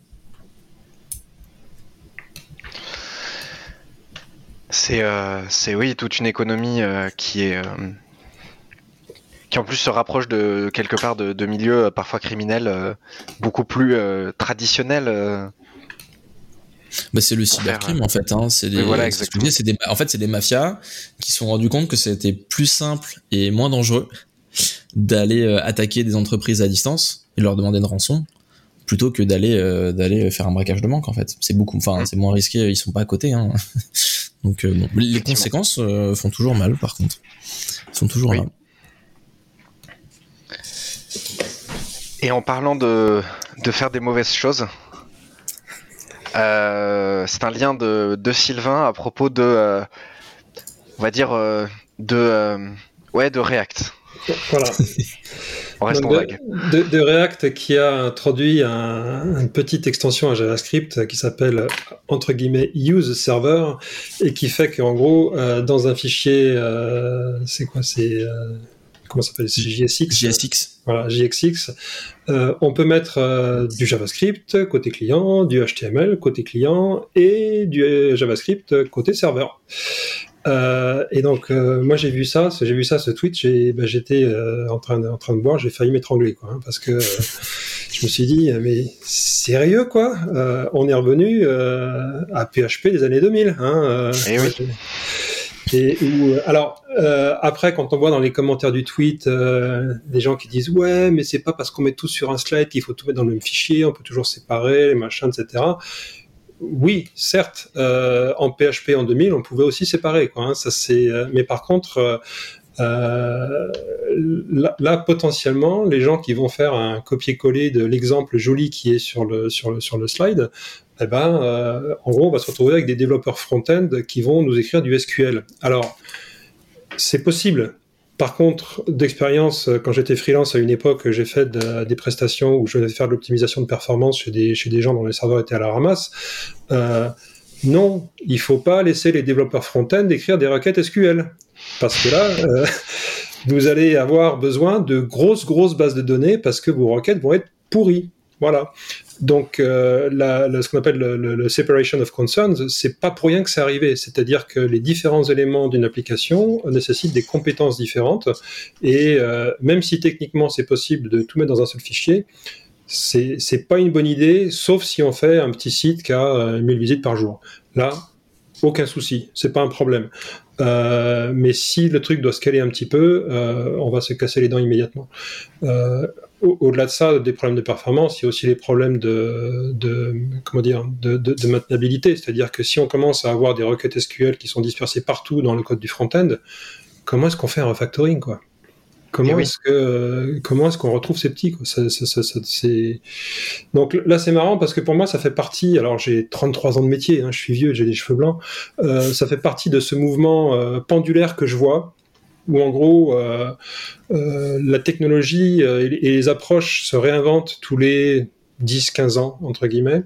C'est, euh, c'est oui, toute une économie euh, qui est. euh, qui en plus se rapproche de quelque part de, de milieux euh, parfois criminels euh, beaucoup plus euh, traditionnels. euh. Bah, c'est le faire, cybercrime en fait. Hein. C'est des, voilà, ce des, en fait, c'est des mafias qui se sont rendus compte que c'était plus simple et moins dangereux d'aller euh, attaquer des entreprises à distance et leur demander une rançon plutôt que d'aller euh, d'aller faire un braquage de banque en fait. C'est beaucoup, enfin, Mm. c'est moins risqué. Ils sont pas à côté. Hein. [laughs] Donc, euh, bon. les conséquences euh, font toujours mal par contre. Elles sont toujours Oui. là. Et en parlant de, de faire des mauvaises choses, euh, c'est un lien de, de Sylvain à propos de, euh, on va dire, euh, de, ouais, de React. voilà. On reste en vague. de- de React qui a introduit un- une petite extension à JavaScript qui s'appelle entre guillemets use server et qui fait qu'en gros dans un fichier c'est quoi c'est comment ça s'appelle JSX JSX. voilà JXX euh, on peut mettre euh, du JavaScript côté client du HTML côté client et du euh, JavaScript côté serveur Euh, et donc, moi, j'ai vu ça, j'ai vu ça, ce tweet, bah, j'étais en, train de, en train de boire, j'ai failli m'étrangler, quoi, hein, parce que [laughs] je me suis dit, mais sérieux, quoi On est revenu à PHP des années 2000. Hein, Eh oui. Euh, alors euh, après, quand on voit dans les commentaires du tweet euh, des gens qui disent ouais, mais c'est pas parce qu'on met tout sur un slide qu'il faut tout mettre dans le même fichier, on peut toujours séparer les machins, etc. Oui, certes, en PHP en 2000, on pouvait aussi séparer, quoi. hein, ça c'est. mais par contre, là, là, potentiellement, les gens qui vont faire un copier-coller de l'exemple joli qui est sur le sur le sur le slide, eh ben, euh, en gros, on va se retrouver avec des développeurs front-end qui vont nous écrire du SQL. Alors, c'est possible. Par contre, d'expérience, quand j'étais freelance à une époque, j'ai fait de- des prestations où je devais faire de l'optimisation de performance chez des, chez des gens dont les serveurs étaient à la ramasse. Euh, non, il faut pas laisser les développeurs front-end écrire des requêtes SQL. Parce que là, euh, [laughs] vous allez avoir besoin de grosses, grosses bases de données parce que vos requêtes vont être pourries. Voilà. Donc, euh, la- ce qu'on appelle le, separation of concerns, c'est pas pour rien que c'est arrivé. C'est-à-dire que les différents éléments d'une application nécessitent des compétences différentes. Et euh, même si techniquement c'est possible de tout mettre dans un seul fichier, c'est pas une bonne idée, sauf si on fait un petit site qui a euh, 1000 visites par jour. Là, aucun souci, c'est pas un problème. Euh, mais si le truc doit scaler un petit peu, euh, on va se casser les dents immédiatement. Euh, Au-delà de ça, des problèmes de performance, il y a aussi les problèmes de, de comment dire, de, de, de maintenabilité. C'est-à-dire que si on commence à avoir des requêtes SQL qui sont dispersées partout dans le code du front-end, comment est-ce qu'on fait un refactoring, quoi? Comment Eh oui. est-ce que comment est-ce qu'on retrouve ces petits quoi? Ça- ça- ça- ça- c'est donc là c'est marrant parce que pour moi ça fait partie. Alors j'ai 33 ans de métier, hein, je suis vieux, j'ai les cheveux blancs. Euh, ça fait partie de ce mouvement euh, pendulaire que je vois où en gros euh, euh, la technologie euh, et, les approches se réinventent tous les 10-15 ans entre guillemets.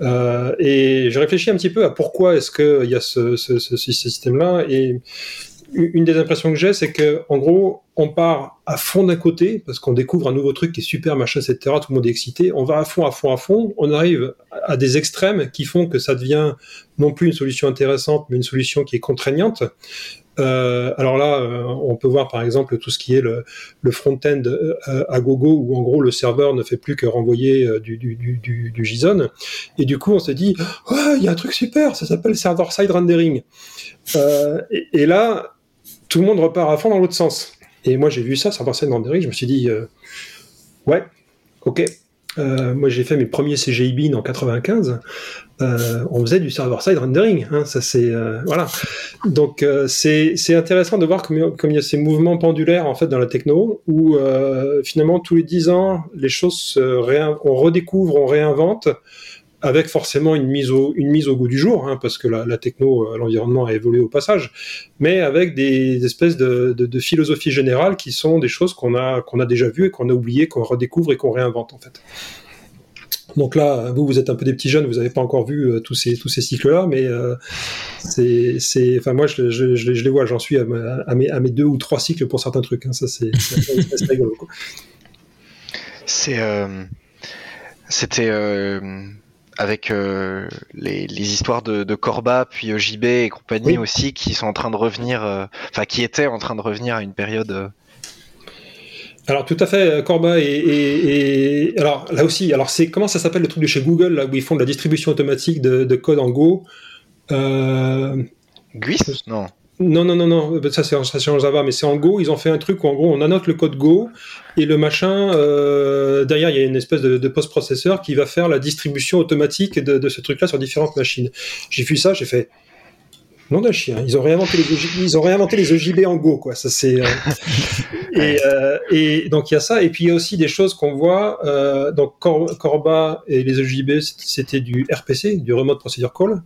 Et je réfléchis un petit peu à pourquoi est-ce qu'il y a ce système-là et une des impressions que j'ai, c'est que en gros, on part à fond d'un côté parce qu'on découvre un nouveau truc qui est super, machin, etc. Tout le monde est excité. On va à fond, à fond, à fond. On arrive à des extrêmes qui font que ça devient non plus une solution intéressante, mais une solution qui est contraignante. Euh, alors là, euh, on peut voir par exemple tout ce qui est le, front-end euh, à gogo, où en gros le serveur ne fait plus que renvoyer du, JSON. Et du coup, on s'est dit, il y a un truc super, ça s'appelle server-side rendering. Et, et là, tout le monde repart à fond dans l'autre sens. Et moi, j'ai vu ça, server-side rendering, je me suis dit, ouais, ok. Euh, moi, j'ai fait mes premiers CGI Bean en 95. Euh, on faisait du server-side rendering. Hein, ça, c'est euh, voilà. Donc, euh, c'est intéressant de voir comme, comme il y a ces mouvements pendulaires en fait dans la techno, où finalement tous les 10 ans, les choses se on redécouvre, on réinvente, avec forcément une mise au, une mise au goût du jour, hein, parce que la, techno, euh, l'environnement a évolué au passage, mais avec des espèces de, de, de philosophie générale qui sont des choses qu'on a, qu'on a déjà vues et qu'on a oubliées, qu'on redécouvre et qu'on réinvente en fait. Donc là, vous, vous êtes un peu des petits jeunes, vous n'avez pas encore vu euh, tous ces, tous ces cycles-là, mais euh, c'est, enfin moi, je, je, les vois, j'en suis à, mes, à mes deux ou trois cycles pour certains trucs. hein, ça, c'est, rigolo. C'est, c'était avec euh, les, les histoires de, de Corba, puis euh, JB et compagnie Oui. aussi, qui sont en train de revenir, euh, enfin qui étaient en train de revenir à une période. euh, Alors tout à fait, Corba et, et, et- alors là aussi, alors c'est comment ça s'appelle le truc de chez Google là où ils font de la distribution automatique de, de code en Go. Guis? Non. Non, non, non, non, ça c'est en, Java, mais c'est en Go. Ils ont fait un truc où en gros on annote le code Go et le machin, euh, derrière il y a une espèce de, de post-processeur qui va faire la distribution automatique de, de ce truc-là sur différentes machines. J'ai vu ça, j'ai fait. Nom d'un chien, ils ont réinventé les ils ont réinventé les EJB en Go, quoi. Ça c'est. euh, [laughs] et, euh, et donc il y a ça, et puis il y a aussi des choses qu'on voit. Donc Cor- Corba et les EJB, c'était du RPC, du Remote Procedure Call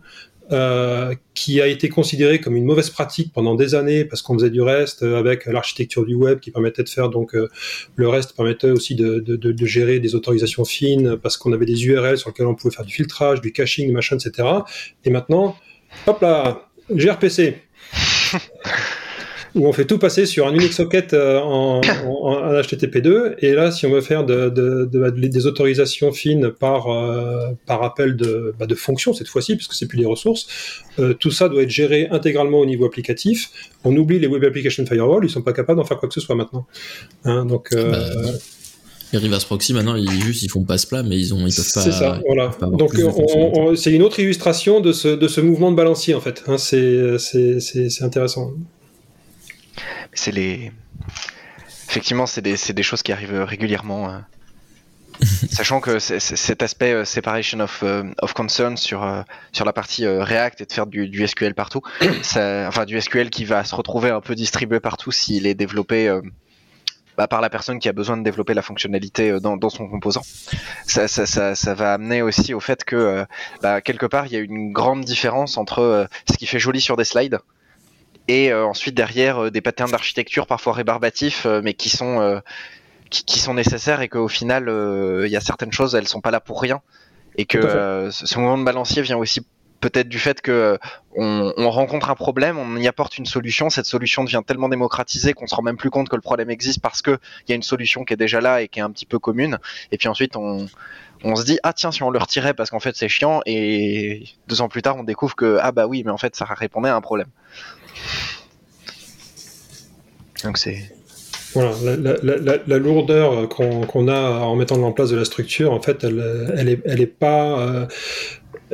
euh, qui a été considéré comme une mauvaise pratique pendant des années parce qu'on faisait du reste euh, avec l'architecture du web qui permettait de faire donc euh, le reste permettait aussi de, de, gérer des autorisations fines parce qu'on avait des URL sur lesquelles on pouvait faire du filtrage, du caching, machin, etc. Et maintenant, hop là, gRPC. [laughs] où on fait tout passer sur un unique socket euh, en, en, en HTTP2. Et là, si on veut faire de, de, de, des autorisations fines par, euh, par appel de, bah, de fonctions cette fois-ci, puisque c'est plus des ressources, euh, tout ça doit être géré intégralement au niveau applicatif. On oublie les Web Application Firewall, ils sont pas capables d'en faire quoi que ce soit maintenant. Hein, donc, euh, Bah. Les reverse proxy, maintenant, ils, juste, ils font passe plat, mais ils, ont, ils peuvent pas. C'est ça, voilà. Donc c'est une autre illustration de ce, de ce mouvement de balancier en fait. Hein, c'est intéressant. C'est les. Effectivement, c'est des, des choses qui arrivent régulièrement. euh. [laughs] Sachant que cet aspect euh, separation of, euh, of concern sur, euh, sur la partie euh, React et de faire du, du SQL partout, [coughs] ça- enfin du SQL qui va se retrouver un peu distribué partout s'il est développé euh, bah, par la personne qui a besoin de développer la fonctionnalité euh, dans, dans son composant. Ça, ça, ça, va amener aussi au fait que euh, bah, quelque part il y a une grande différence entre euh, ce qui fait joli sur des slides et euh, ensuite derrière euh, des patterns d'architecture parfois rébarbatifs euh, mais qui sont qui, qui sont nécessaires et qu'au final il y a certaines choses elles sont pas là pour rien. Et que ce mouvement de balancier vient aussi peut-être du fait que on, on rencontre un problème, on y apporte une solution, cette solution devient tellement démocratisée qu'on se rend même plus compte que le problème existe parce que il y a une solution qui est déjà là et qui est un petit peu commune. Et puis ensuite on on se dit ah tiens si on le retirait parce qu'en fait c'est chiant et deux ans plus tard on découvre que ah bah oui mais en fait ça répondait à un problème. Donc c'est Voilà, la, lourdeur qu'on, a en mettant en place de la structure, en fait, elle, elle est, elle est pas, euh,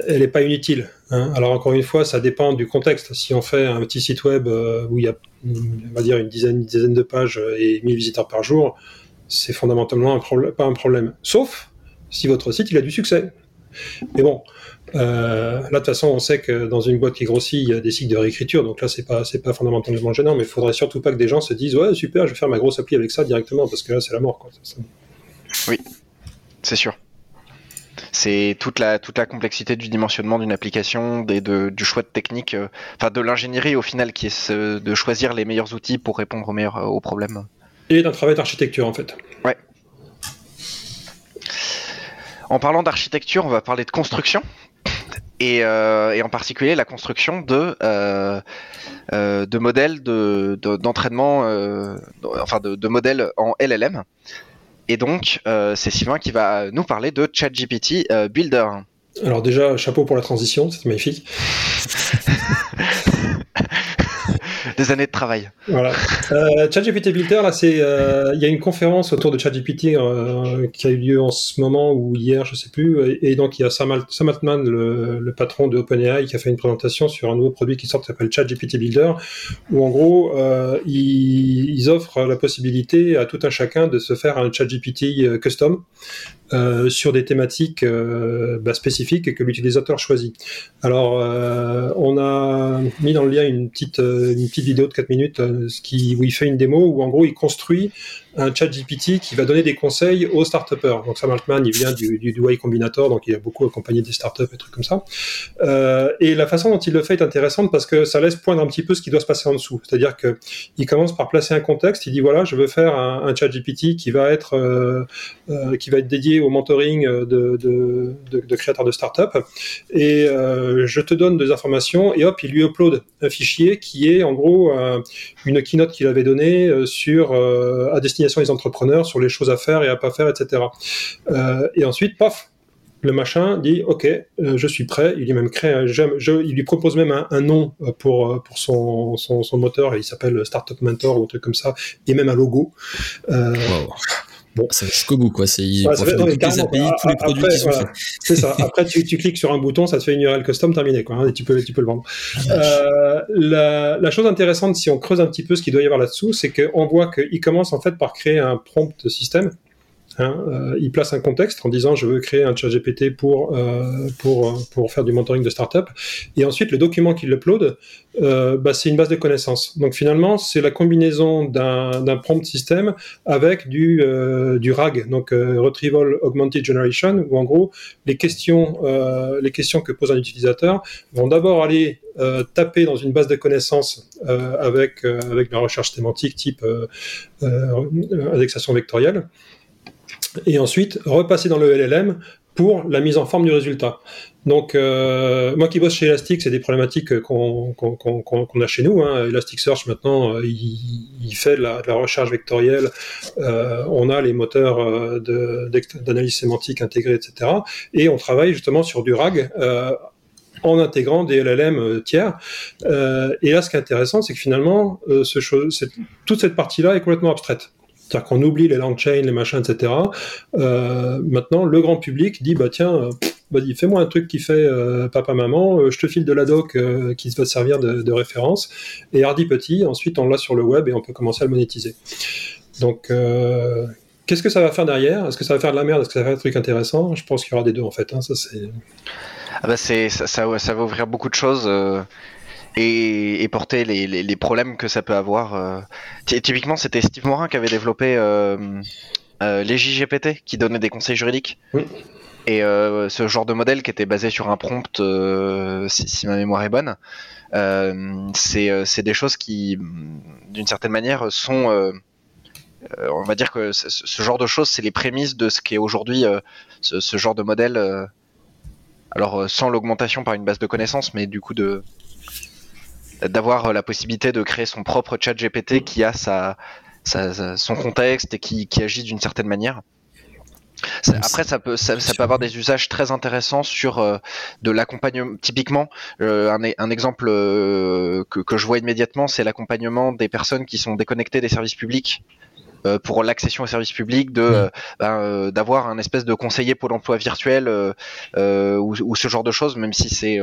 elle pas inutile. hein. Alors encore une fois, ça dépend du contexte. Si on fait un petit site web euh, où il y a, on va dire une dizaine, dizaine de pages et 1000 visiteurs par jour, c'est fondamentalement pas un problème. Sauf si votre site il a du succès. Mais bon, euh, là de toute façon, on sait que dans une boîte qui grossit, il y a des cycles de réécriture, donc là c'est pas c'est pas fondamentalement gênant, mais il faudrait surtout pas que des gens se disent ouais super, je vais faire ma grosse appli avec ça directement, parce que là c'est la mort. Quoi. Ça- c'est sûr. C'est toute la toute la complexité du dimensionnement d'une application, des, de, du choix de technique, euh, enfin de l'ingénierie au final qui est ce- de choisir les meilleurs outils pour répondre aux meilleurs aux problèmes. Et d'un travail d'architecture en fait. En parlant d'architecture, on va parler de construction. Et, euh, et en particulier la construction de, euh, euh, de modèles de, de- d'entraînement, euh, enfin de, de modèles en LLM. Et donc, c'est Sylvain qui va nous parler de ChatGPT Builder. Alors déjà, chapeau pour la transition, c'est magnifique. [laughs] Des années de travail. Voilà. Euh, ChatGPT Builder, là, c'est, euh, il y a une conférence autour de ChatGPT euh, qui a eu lieu en ce moment ou hier, je sais plus, et, donc il y a Sam, Alt- Sam Altman, le, le patron de OpenAI, qui a fait une présentation sur un nouveau produit qui sort qui s'appelle ChatGPT Builder, où en gros, euh, ils, ils offrent la possibilité à tout un chacun de se faire un ChatGPT euh, custom. Euh, sur des thématiques euh, bah, spécifiques que l'utilisateur choisit. Alors, euh, on a mis dans le lien une petite, euh, une petite vidéo de 4 minutes euh, qui, où il fait une démo où en gros il construit un chat GPT qui va donner des conseils aux start Donc Sam Altman, il vient du, du, Y Combinator, donc il a beaucoup accompagné des startups et trucs comme ça. Euh, et la façon dont il le fait est intéressante parce que ça laisse poindre un petit peu ce qui doit se passer en dessous. C'est-à-dire que il commence par placer un contexte, il dit voilà, je veux faire un, un chat GPT qui va être euh, euh, qui va être dédié au mentoring de, de, créateurs de startups et je te donne des informations et hop, il lui upload un fichier qui est en gros une keynote qu'il avait donnée sur à destination des entrepreneurs sur les choses à faire et à pas faire, etc. Euh, et ensuite, paf, le machin dit ok, euh, je suis prêt. Il lui même crée, lui propose même un, nom euh, pour son, son, moteur. Il s'appelle Startup Mentor ou un truc comme ça, et même un logo. Bon. Ça va jusqu'au bout, quoi. C'est, il Ouais, ça profite fait- de ouais, toutes les carrément, API, quoi. tous les Après, produits qui sont voilà. faits. C'est ça. Après, tu, tu cliques sur un bouton, ça te fait une URL custom terminée, quoi. hein, et tu peux, tu peux le vendre. Euh, la, la chose intéressante, si on creuse un petit peu ce qu'il doit y avoir là-dessous, c'est qu'on voit qu'il commence en fait par créer un prompt système. Hein, euh, il place un contexte en disant je veux créer un chat GPT pour, euh, pour, euh, pour faire du mentoring de startup. Et ensuite, le document qu'il upload, bah, c'est une base de connaissances. Donc finalement, c'est la combinaison d'un prompt système avec du, du RAG, donc Retrieval Augmented Generation, où en gros, les questions, les questions que pose un utilisateur vont d'abord aller taper dans une base de connaissances euh, avec, euh, avec la recherche sémantique type indexation vectorielle, et ensuite repasser dans le LLM pour la mise en forme du résultat. Donc, euh, moi qui bosse chez Elastic, c'est des problématiques qu'on a chez nous. Hein. Elasticsearch, maintenant, euh, il, fait de la, recherche vectorielle. Euh, on a les moteurs d'analyse sémantique intégrés, etc. Et on travaille justement sur du RAG en intégrant des LLM tiers. et là, ce qui est intéressant, c'est que finalement, ce toute cette partie-là est complètement abstraite. C'est-à-dire qu'on oublie les langchains, les machins, etc. Euh, maintenant, le grand public dit, bah tiens, euh, fais-moi un truc qui fait euh, papa-maman, je te file de la doc qui va servir de, référence, et hardy petit, ensuite on l'a sur le web et on peut commencer à le monétiser. Donc, qu'est-ce que ça va faire derrière? Est-ce que ça va faire de la merde? Est-ce que ça va faire un truc intéressant Je pense qu'il y aura des deux en fait. Hein. ça, c'est... Ah bah ça, va ouvrir beaucoup de choses et, porter les, problèmes que ça peut avoir. Euh. Typiquement, c'était Steve Morin qui avait développé euh, euh, les JGPT, qui donnait des conseils juridiques. Et ce genre de modèle qui était basé sur un prompt, si, ma mémoire est bonne, c'est des choses qui, d'une certaine manière, sont on va dire que ce genre de choses, c'est les prémices de ce qui est aujourd'hui ce, genre de modèle. alors sans l'augmentation par une base de connaissances, mais du coup de, d'avoir euh, la possibilité de créer son propre chat GPT qui a sa, son contexte et qui, agit d'une certaine manière. après, ça peut, ça, peut avoir des usages très intéressants sur euh, de l'accompagnement. Typiquement, euh, un, exemple que, je vois immédiatement, c'est l'accompagnement des personnes qui sont déconnectées des services publics pour l'accession aux services publics, de ben, d'avoir un espèce de conseiller pour l'emploi virtuel ou, ou, ce genre de choses, même si c'est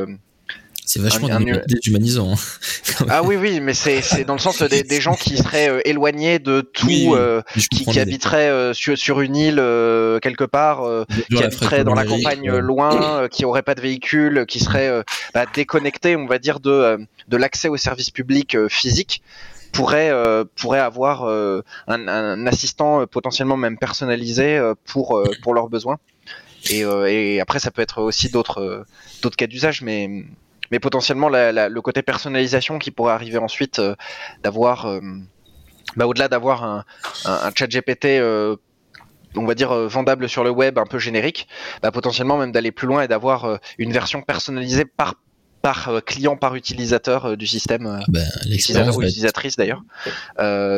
c'est vachement déshumanisant. Hein. [laughs] ah oui, oui, mais c'est dans le sens des, des gens qui seraient euh, éloignés de tout, euh, qui, qui habiteraient euh, sur, sur, une île quelque part, qui habiteraient dans la campagne loin, qui n'auraient pas de véhicule, qui seraient bah, déconnectés, on va dire, de, de l'accès aux services publics physiques pourrait pourrait avoir un, un, assistant potentiellement même personnalisé pour pour leurs besoins et, et après ça peut être aussi d'autres d'autres cas d'usage mais mais potentiellement le côté personnalisation qui pourrait arriver ensuite euh, d'avoir euh, bah, au-delà d'avoir un, chat GPT euh, on va dire vendable sur le web un peu générique, bah, potentiellement même d'aller plus loin et d'avoir une version personnalisée par par client, par utilisateur du système, ben, utilisateur ou utilisatrice d'ailleurs,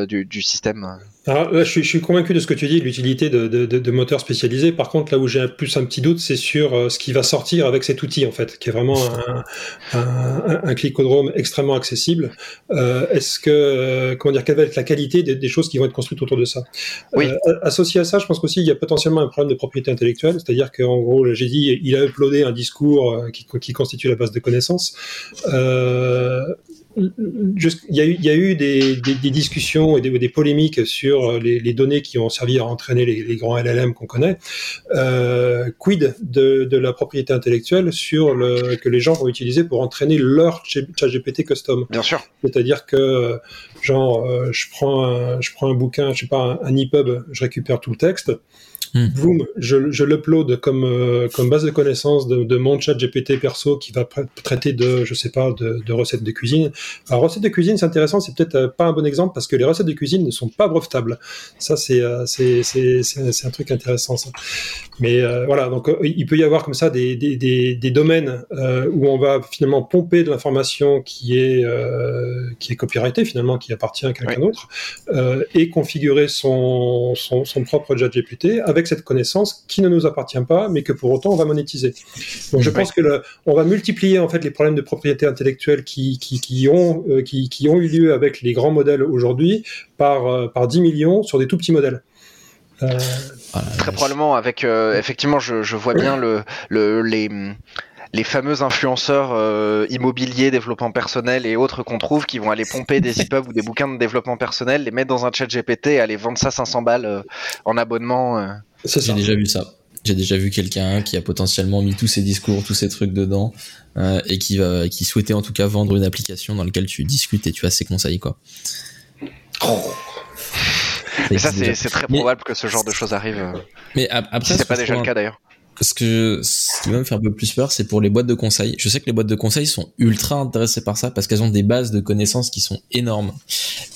du, du, système. Alors là, je suis, je suis, convaincu de ce que tu dis, l'utilité de, de, de, moteurs spécialisés. Par contre, là où j'ai plus un petit doute, c'est sur euh, ce qui va sortir avec cet outil, en fait, qui est vraiment un, un, un clicodrome extrêmement accessible. Euh, Est-ce que, euh, comment dire, quelle va être la qualité des, des, choses qui vont être construites autour de ça? Oui. Associé à ça, je pense qu'aussi, il y a potentiellement un problème de propriété intellectuelle, c'est-à-dire qu'en gros, j'ai dit, il a uploadé un discours qui, qui, constitue la base de connaissances. Il y a eu, il y a eu des, des, des discussions et des, des, polémiques sur les, les, données qui ont servi à entraîner les, les grands LLM qu'on connaît. Euh, quid de, de, la propriété intellectuelle sur le que les gens vont utiliser pour entraîner leur ChatGPT custom? Bien sûr. C'est-à-dire que genre euh, je prends un, je prends un bouquin, je sais pas un, un EPUB, je récupère tout le texte. Boom, je, je l'upload comme, euh, comme base de connaissances de, de, mon chat GPT perso qui va traiter de, je sais pas, de, de recettes de cuisine. Alors, recettes de cuisine, c'est intéressant, c'est peut-être euh, pas un bon exemple parce que les recettes de cuisine ne sont pas brevetables. Ça, c'est euh, c'est un truc intéressant, ça. Mais voilà, donc il peut y avoir comme ça des, des, des, des domaines où on va finalement pomper de l'information qui est, qui est copyrightée, finalement, qui appartient à quelqu'un d'autre, et configurer son, son, son propre chat GPT avec cette connaissance qui ne nous appartient pas, mais que pour autant on va monétiser. Donc je pense que le, on va multiplier en fait les problèmes de propriété intellectuelle qui, qui, qui ont, euh, qui, qui, ont eu lieu avec les grands modèles aujourd'hui par, euh, par 10 millions sur des tout petits modèles. Euh... Très probablement avec euh, effectivement je, je, vois bien le, le les les fameux influenceurs euh, immobiliers, développement personnel et autres qu'on trouve qui vont aller pomper des [laughs] EPUB ou des bouquins de développement personnel, les mettre dans un chat GPT et aller vendre ça 500 balles euh, en abonnement. Euh. J'ai déjà vu ça. J'ai déjà vu quelqu'un qui a potentiellement mis tous ses discours, tous ces trucs dedans, et qui va, qui souhaitait en tout cas vendre une application dans laquelle tu discutes et tu as ses conseils, quoi. Oh. [laughs] Et ça, c'est très probable que ce genre de choses arrive. Mais après, c'est pas déjà le cas d'ailleurs ce que ce qui va me faire un peu plus peur, c'est pour les boîtes de conseil. Je sais que les boîtes de conseil sont ultra intéressées par ça parce qu'elles ont des bases de connaissances qui sont énormes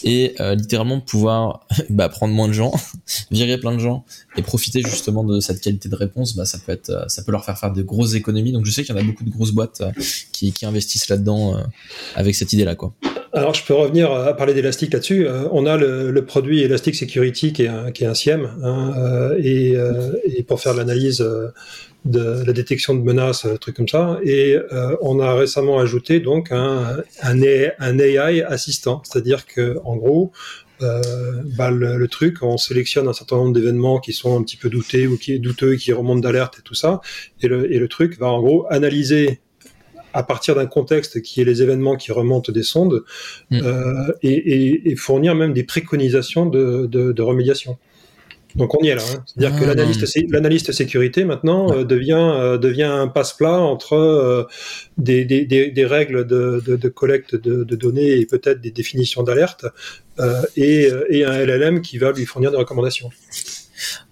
et euh, littéralement pouvoir [laughs] bah, prendre moins de gens, [laughs] virer plein de gens et profiter justement de cette qualité de réponse, bah, ça peut être, euh, ça peut leur faire faire de grosses économies. Donc je sais qu'il y en a beaucoup de grosses boîtes euh, qui, qui investissent là-dedans avec cette idée-là, quoi. Alors, je peux revenir à parler d'Elastic là-dessus. Euh, on a le, le, produit Elastic Security qui est un, qui est un SIEM, hein, euh, et, euh, et, pour faire l'analyse de la détection de menaces, trucs comme ça. Et on a récemment ajouté donc un, un, AI assistant, c'est-à-dire que en gros, bah, le, truc, on sélectionne un certain nombre d'événements qui sont un petit peu doutés ou qui est douteux, qui remontent d'alerte et tout ça, et le, et le truc va en gros analyser à partir d'un contexte qui est les événements qui remontent des sondes mm. euh, et, et, et, fournir même des préconisations de, de, de remédiation. Donc on y est là. Hein. C'est-à-dire que ah. l'analyste, l'analyste sécurité maintenant euh, devient, euh, devient un passe-plat entre euh, des, des, des, des, règles de, de, de collecte de, de, données et peut-être des définitions d'alerte et, et, un LLM qui va lui fournir des recommandations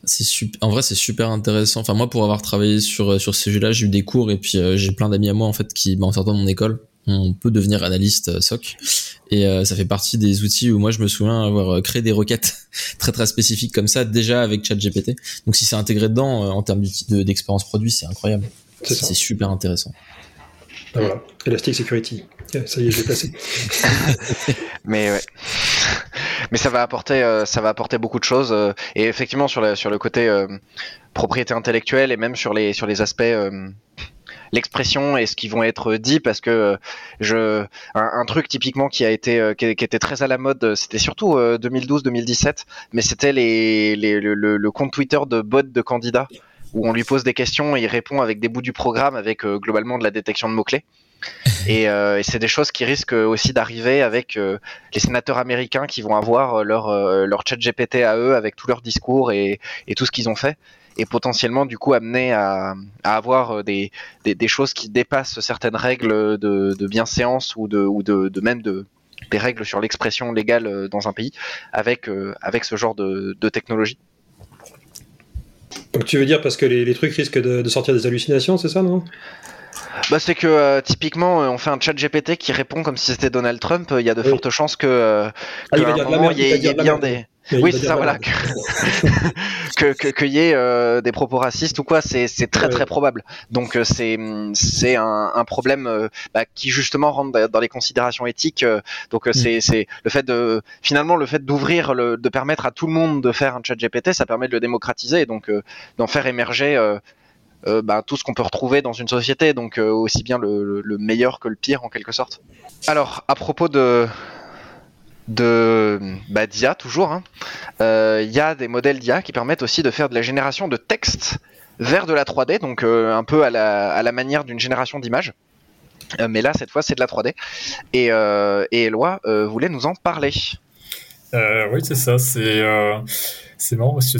c'est super en vrai c'est super intéressant. Enfin moi pour avoir travaillé sur euh, sur ces jeux là j'ai eu des cours et puis euh, j'ai plein d'amis à moi en fait qui bah, en sortant de mon école on peut devenir analyste euh, SOC et ça fait partie des outils où moi je me souviens avoir créé des requêtes [laughs] très très spécifiques comme ça déjà avec ChatGPT. Donc si c'est intégré dedans en termes d'expérience produit c'est incroyable. C'est super intéressant. Ah, voilà. Elastic Security. Ça y est, je l'ai placé. [laughs] [laughs] Mais ouais. Mais ça va apporter, euh, ça va apporter beaucoup de choses. Euh, et effectivement, sur, sur le côté euh, propriété intellectuelle et même sur les, sur les aspects l'expression et ce qui vont être dit parce que je un, truc typiquement qui a été qui, était très à la mode c'était surtout 2012-2017 mais c'était les, les le, compte Twitter de bot de candidats où on lui pose des questions et il répond avec des bouts du programme avec globalement de la détection de mots clés [laughs] et, euh, et c'est des choses qui risquent aussi d'arriver avec euh, les sénateurs américains qui vont avoir leur, euh, leur chat GPT à eux avec tout leur discours et, et tout ce qu'ils ont fait et potentiellement du coup amener à, avoir des, des, choses qui dépassent certaines règles de, de bienséance ou de, ou de, même de des règles sur l'expression légale dans un pays avec, avec ce genre de, technologie. Donc tu veux dire parce que les, trucs risquent de sortir des hallucinations, c'est ça, non? Bah, c'est que euh, typiquement, euh, on fait un chat GPT qui répond comme si c'était Donald Trump. Il y a de fortes chances que, euh, ah, il, un moment, il y ait, bien des. Oui, c'est ça, voilà. [laughs] que qu'il que, y ait euh, des propos racistes ou quoi, c'est très très probable. Donc c'est c'est un, un problème bah, qui justement rentre dans les considérations éthiques. donc mm. c'est c'est le fait de finalement le fait d'ouvrir de permettre à tout le monde de faire un chat GPT, ça permet de le démocratiser et donc d'en faire émerger euh, bah, tout ce qu'on peut retrouver dans une société, donc euh, aussi bien le, le, meilleur que le pire en quelque sorte. Alors, à propos de de bah, d'IA toujours, hein, euh, il y a des modèles d'IA qui permettent aussi de faire de la génération de texte vers de la 3D, donc un peu à la, à la manière d'une génération d'images. mais là, cette fois, c'est de la 3D. Et, et Eloi voulait nous en parler. oui, c'est ça. C'est c'est marrant parce que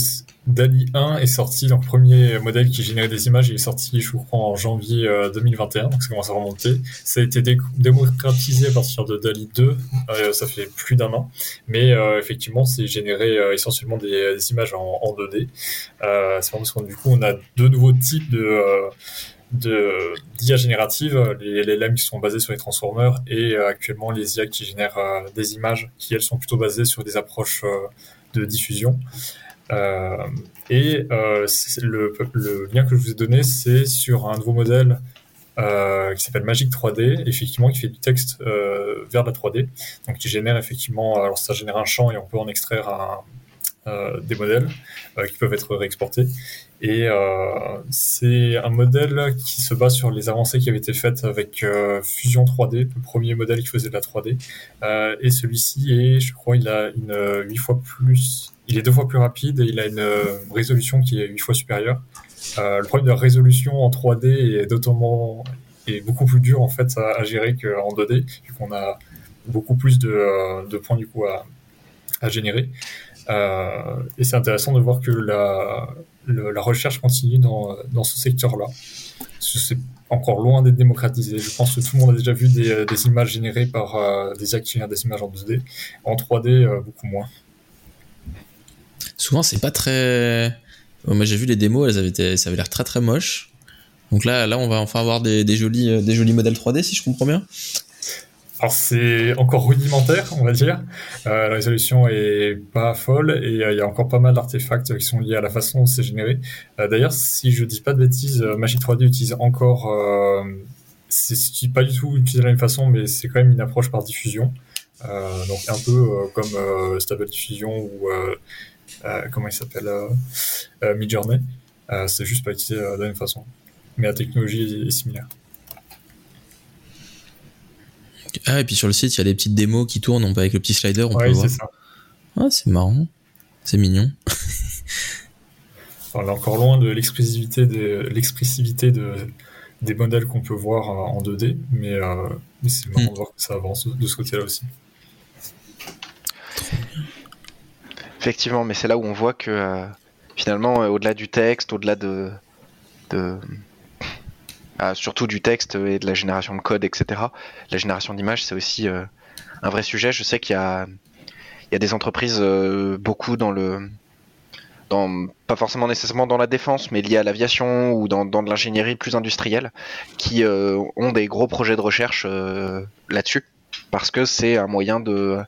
DALI 1 est sorti, donc premier modèle qui générait des images, il est sorti, je crois, en janvier 2021, euh, donc ça commence à remonter. Ça a été démocratisé à partir de DALI 2, euh, ça fait plus d'un an, mais euh, effectivement, c'est généré essentiellement des, images en, 2D. c'est parce que du coup, on a deux nouveaux types de de d'IA générative, les, les LLM qui sont basés sur les transformers et actuellement les IA qui génèrent des images qui elles sont plutôt basées sur des approches de diffusion. Euh, et euh, le, lien que je vous ai donné, c'est sur un nouveau modèle euh, qui s'appelle Magic 3D, effectivement, qui fait du texte vers la 3D, donc qui génère effectivement, alors ça génère un champ et on peut en extraire des modèles qui peuvent être réexportés. Et c'est un modèle qui se base sur les avancées qui avaient été faites avec Fusion 3D, le premier modèle qui faisait de la 3D. et celui-ci est, je crois, il a une 8 fois plus il est deux fois plus rapide et il a une euh, résolution qui est huit fois supérieure. Euh, le problème de la résolution en 3D est d'autant est beaucoup plus dur en fait à, gérer qu'en 2D, vu qu'on a beaucoup plus de, euh, de, points du coup à, à générer. Et c'est intéressant de voir que la, la recherche continue dans, dans ce secteur-là. C'est encore loin d'être démocratisé. Je pense que tout le monde a déjà vu des, des images générées par des actionnaires des images en 2D. En 3D, beaucoup moins souvent c'est pas très. Moi j'ai vu les démos, elles avaient ça avait l'air très très moche. Donc là, là, on va enfin avoir des, jolis, euh, des jolis modèles 3D, si je comprends bien. Alors c'est encore rudimentaire, on va dire. Euh, la résolution est pas folle et euh, il y a encore pas mal d'artefacts qui sont liés à la façon dont c'est généré. D'ailleurs, si je dis pas de bêtises, Magic 3D utilise encore, c'est pas du tout utilisé de la même façon, mais c'est quand même une approche par diffusion. Donc un peu comme Stable Diffusion ou comment il s'appelle euh, euh, Midjourney. Euh, c'est juste pas utilisé euh, de la même façon, mais la technologie est similaire. Ah, et puis sur le site, il y a des petites démos qui tournent on peut, avec le petit slider, on peut voir. ça. Ah, c'est marrant. C'est mignon. On est encore loin de l'expressivité de l'expressivité de, des modèles qu'on peut voir euh, en 2D, mais, euh, mais c'est marrant Mm. de voir que ça avance de ce côté-là aussi. Effectivement, mais c'est là où on voit que euh, finalement, euh, au-delà du texte, au-delà de, ah, surtout du texte et de la génération de code, etc. La génération d'images, c'est aussi euh, un vrai sujet. Je sais qu'il y a, des entreprises beaucoup dans le, dans, pas forcément nécessairement dans la défense, mais liées à l'aviation ou dans, dans de l'ingénierie plus industrielle, qui ont des gros projets de recherche là-dessus parce que c'est un moyen de,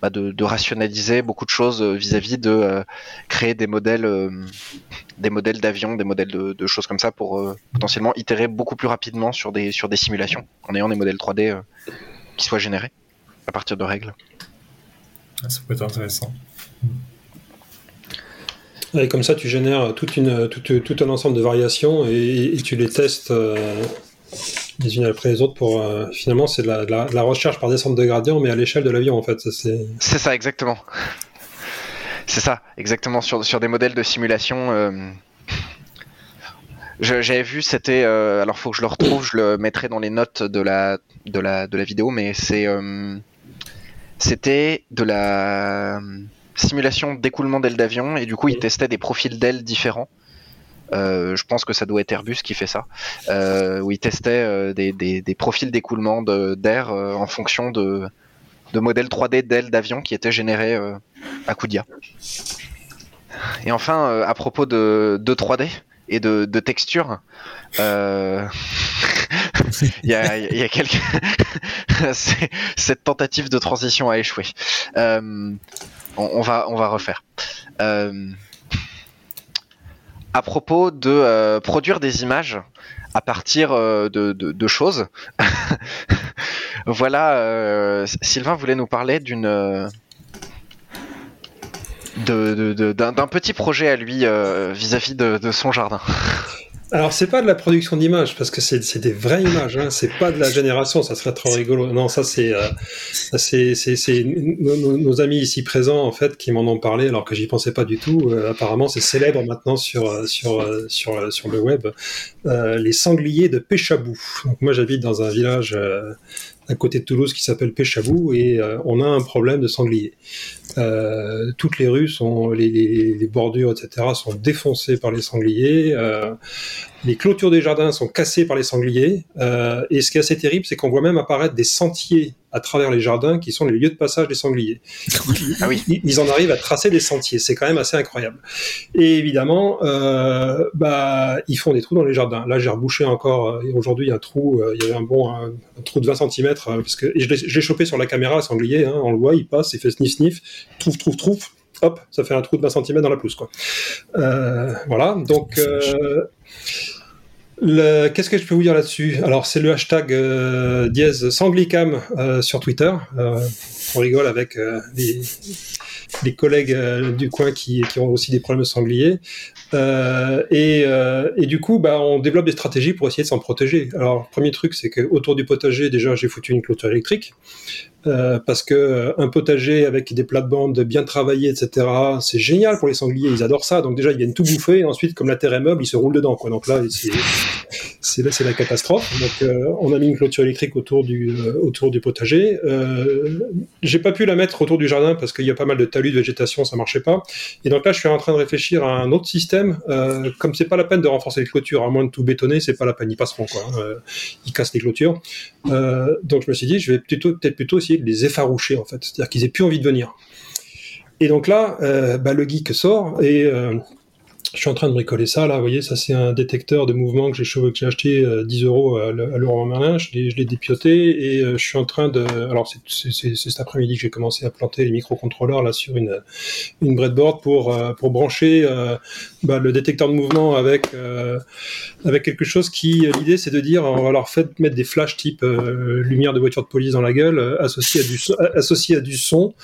bah, rationaliser beaucoup de choses euh, vis-à-vis de euh, créer des modèles, euh, des modèles d'avions, des modèles de, choses comme ça pour potentiellement itérer beaucoup plus rapidement sur des, simulations en ayant des modèles 3D euh, qui soient générés à partir de règles. Ça peut être intéressant. Et comme ça, tu génères tout, un ensemble de variations et, et tu les testes les unes après les autres pour. euh, finalement, c'est de la, de la- de la recherche par descente de gradient, mais à l'échelle de l'avion, en fait. C'est C'est ça, exactement. C'est ça, exactement. Sur, sur des modèles de simulation. euh, J'avais vu, c'était. euh, alors, faut que je le retrouve, je le mettrai dans les notes de la, de la, de la vidéo, mais c'est. euh, c'était de la simulation d'écoulement d'ailes d'avion, et du coup, ils testaient des profils d'ailes différents. Euh, je pense que ça doit être Airbus qui fait ça, euh, où ils testaient euh, des, profils d'écoulement d'air en fonction de, de modèles 3D d'ailes d'avion qui étaient générés à coup d'IA. Et enfin, à propos de, de 3D et de, texture, [laughs] il y a, [laughs] Cette tentative de transition a échoué. On, va, on va refaire. À propos de euh, produire des images à partir euh, de, choses, [laughs] voilà, euh, Sylvain voulait nous parler d'une d'un petit projet à lui vis-à-vis de son jardin. [laughs] Alors, c'est pas de la production d'images, parce que c'est des vraies images, hein. c'est pas de la génération, ça serait trop rigolo. Non, ça, c'est euh, nos, amis ici présents, en fait, qui m'en ont parlé, alors que j'y pensais pas du tout. Euh, apparemment, c'est célèbre maintenant sur, euh, sur, sur, sur le web. Les sangliers de Péchabou. Donc, moi, j'habite dans un village à côté de Toulouse qui s'appelle Péchabou, et euh, on a un problème de sangliers. Euh, toutes les rues sont, les, bordures, etc., sont défoncées par les sangliers. Euh, les clôtures des jardins sont cassées par les sangliers. Et ce qui est assez terrible, c'est qu'on voit même apparaître des sentiers à travers les jardins qui sont les lieux de passage des sangliers. Ah oui. Ils, en arrivent à tracer des sentiers. C'est quand même assez incroyable. Et évidemment, euh, bah, ils font des trous dans les jardins. Là, j'ai rebouché encore. euh, et Aujourd'hui, il y a un trou. euh, il y avait un bon un, un trou de 20 cm. parce que et je l'ai je l'ai chopé sur la caméra, le sanglier. Hein, on le voit, il passe, il fait sniff sniff, trouve trouve trouve. Hop, ça fait un trou de 20 cm dans la pelouse, quoi. Euh, voilà. Donc. Euh, Qu'est-ce que je peux vous dire là-dessus? Alors, c'est le hashtag euh, dièse sanglicam euh, sur Twitter. Euh, on rigole avec les, collègues du coin qui, qui ont aussi des problèmes de sangliers. Euh, et, euh, et du coup, bah, on développe des stratégies pour essayer de s'en protéger. Alors, premier truc, c'est que autour du potager, déjà, j'ai foutu une clôture électrique. Euh, parce que un potager avec des plates-bandes bien travaillées, etc., c'est génial pour les sangliers, ils adorent ça. Donc déjà, ils viennent tout bouffer, et ensuite, comme la terre est meuble, ils se roulent dedans. Donc là, c'est c'est la catastrophe. Donc on a mis une clôture électrique autour du autour du potager. J'ai pas pu la mettre autour du jardin parce qu'il y a pas mal de talus de végétation, ça marchait pas. Et donc là, je suis en train de réfléchir à un autre système. Euh, comme c'est pas la peine de renforcer les clôtures, à moins de tout bétonner, c'est pas la peine, ils passeront quoi. Euh, ils cassent les clôtures. Euh, donc je me suis dit, je vais plutôt peut-être plutôt essayer de les effaroucher en fait, c'est-à-dire qu'ils aient plus envie de venir. Et donc là, bah, le geek sort et je suis en train de bricoler ça là, vous voyez, ça c'est un détecteur de mouvement que j'ai acheté euh, 10 euros à l'euro Merlin, je l'ai dépioté et je suis en train de, alors c'est- cet après-midi que j'ai commencé à planter les microcontrôleurs là sur une une breadboard pour pour brancher bah, le détecteur de mouvement avec euh, avec quelque chose qui l'idée c'est de dire on va leur faire mettre des flashs type euh, lumière de voiture de police dans la gueule euh, associé à du so- associé à du son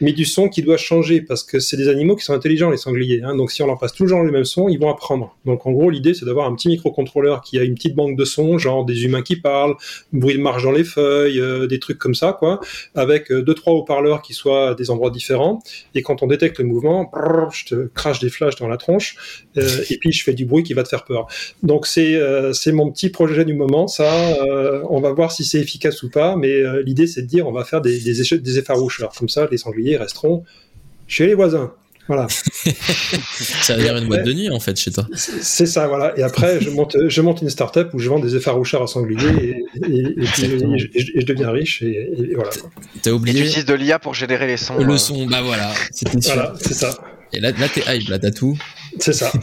mais du son qui doit changer parce que c'est des animaux qui sont intelligents les sangliers. Hein, donc si on leur passe toujours le même son, ils vont apprendre. Donc en gros l'idée c'est d'avoir un petit microcontrôleur qui a une petite banque de sons, genre des humains qui parlent, bruit de marche dans les feuilles, des trucs comme ça quoi, avec deux trois haut-parleurs qui soient à des endroits différents. Et quand on détecte le mouvement, je te crache des flashs dans la tronche euh, et puis je fais du bruit qui va te faire peur. Donc c'est euh, c'est mon petit projet du moment. Ça, euh, on va voir si c'est efficace ou pas, mais euh, l'idée c'est de dire on va faire des des, effaroucheurs. Comme ça, les sangliers resteront chez les voisins. Voilà, [laughs] Ça veut dire une boîte de nuit, en fait, chez toi. c'est ça, voilà. Et après, je monte, je monte une start-up où je vends des effaroucheurs à sangliers et, et, et, puis, Exactement. et je, et je deviens riche et, et voilà. T'as Et tu oublié utilises de l'IA pour générer les sons. le euh, son. Bah voilà. Voilà, c'est ça, Et là, là t'es hype, là, t'as tout. c'est ça. [laughs]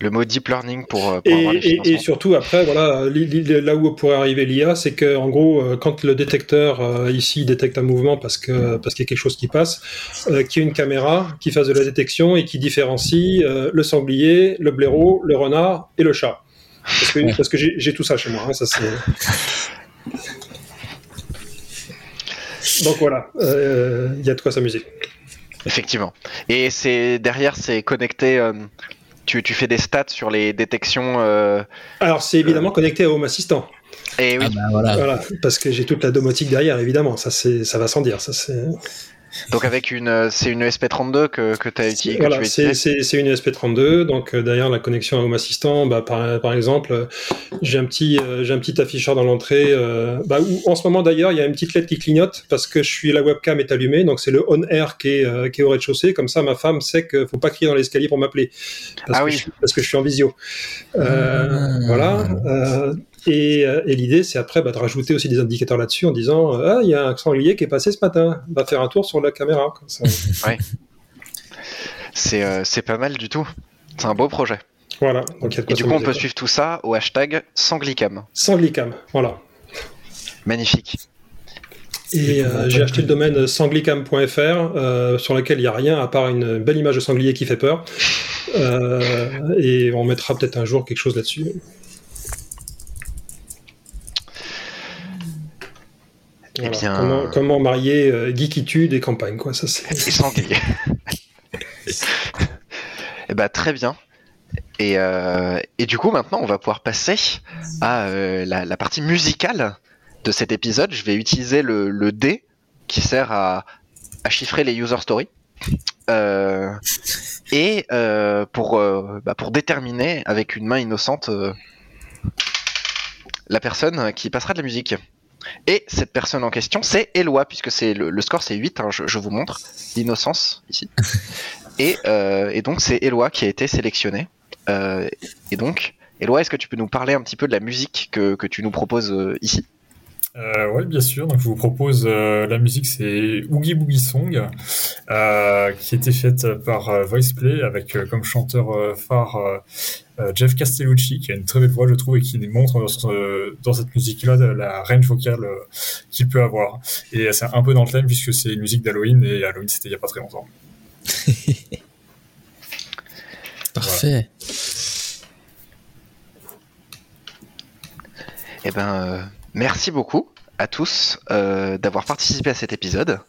le mot deep learning pour, euh, pour Et, avoir les et- surtout après, voilà, li- li- là où pourrait arriver l'IA, c'est que en gros, euh, quand le détecteur euh, ici détecte un mouvement parce que parce qu'il y a quelque chose qui passe, euh, qu'il y ait une caméra qui fasse de la détection et qui différencie euh, le sanglier, le blaireau, le renard et le chat. Parce que, parce que j'ai tout ça chez moi. hein, ça c'est. [laughs] Donc voilà, euh, il y a de quoi s'amuser. Effectivement. Et c'est derrière, c'est connecté. euh, tu, tu fais des stats sur les détections. euh, Alors c'est évidemment connecté à Home Assistant. et oui, Ah bah voilà. Voilà, parce que j'ai toute la domotique derrière, évidemment. Ça, c'est, ça va sans dire. Ça, c'est. Donc avec une, euh, c'est une ESP32 que, que, t'as utilisé, que Voilà, tu as c'est, utilisé. c'est, c'est une ESP32. Donc euh, derrière la connexion à Home Assistant, bah, par, par exemple, euh, j'ai un petit, j'ai un petit afficheur dans l'entrée. euh, bah, où, en ce moment d'ailleurs, il y a une petite LED qui clignote parce que je suis la webcam est allumée. Donc c'est le on air qui est, euh, qui est au rez-de-chaussée. Comme ça, ma femme sait qu'il faut pas crier dans l'escalier pour m'appeler parce, Ah que, oui. je, suis- parce que je suis en visio. Euh, Ah. Voilà. Euh, et, et l'idée, c'est après bah, de rajouter aussi des indicateurs là-dessus en disant euh, Ah, il y a un sanglier qui est passé ce matin, va faire un tour sur la caméra. Comme ça. [laughs] C'est, euh, c'est pas mal du tout. C'est un beau projet. voilà. Donc, Et du coup, on peut suivre tout ça au hashtag Sanglicam. Sanglicam, voilà. Magnifique. Et euh, j'ai acheté le domaine sanglicam.fr euh, sur lequel il n'y a rien à part une belle image de sanglier qui fait peur. Euh, et on mettra peut-être un jour quelque chose là-dessus. Eh bien- Comment, comment marier euh, geekitude et campagne, quoi. Ça, c'est... Et sanglier. [laughs] Eh ben, très bien. Et, euh, et du coup, maintenant, on va pouvoir passer à euh, la, la partie musicale de cet épisode. Je vais utiliser le, le dé qui sert à, à chiffrer les user stories. Euh, et euh, pour, euh, bah, pour déterminer avec une main innocente euh, la personne qui passera de la musique. Et cette personne en question, c'est Eloi, puisque c'est le, le score c'est 8, hein, je, je vous montre l'innocence ici. [laughs] Et, euh, et donc c'est Eloi qui a été sélectionné. Euh, et donc, Eloi, est-ce que tu peux nous parler un petit peu de la musique que, que tu nous proposes euh, ici? Euh, oui, bien sûr. Donc, je vous propose euh, la musique, c'est Oogie Boogie Song, euh, qui a été faite par euh, Voiceplay avec euh, comme chanteur euh, phare Jeff Castellucci, qui a une très belle voix, je trouve, et qui montre dans, ce- dans cette musique-là la range vocale euh, qu'il peut avoir. Et c'est un peu dans le thème puisque c'est une musique d'Halloween et Halloween c'était il y a pas très longtemps. [laughs] Parfait. Eh ben, euh, merci beaucoup à tous euh, d'avoir participé à cet épisode.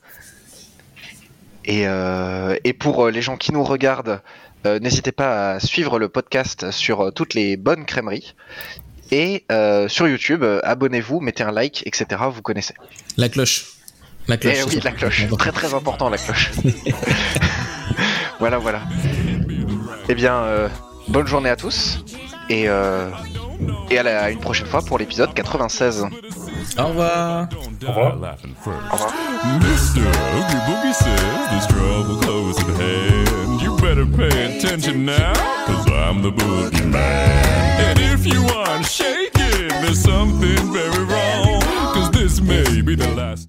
Et, euh, et pour euh, les gens qui nous regardent, euh, n'hésitez pas à suivre le podcast sur toutes les bonnes crèmeries. Et sur YouTube, abonnez-vous, mettez un like, etc. Vous connaissez. La cloche. La cloche. Eh oui, la cloche. Très très important la cloche. [laughs] [laughs] voilà, voilà. Eh bien, bonne journée à tous. Et, euh, et à, la- à une prochaine fois pour l'épisode 96. Au revoir. Au revoir. Au. Mr. Oogie Boogie says there's trouble close at hand. You better pay attention now, cause I'm the boogie man. And if you aren't shaking, there's something very wrong, cause this may be the last.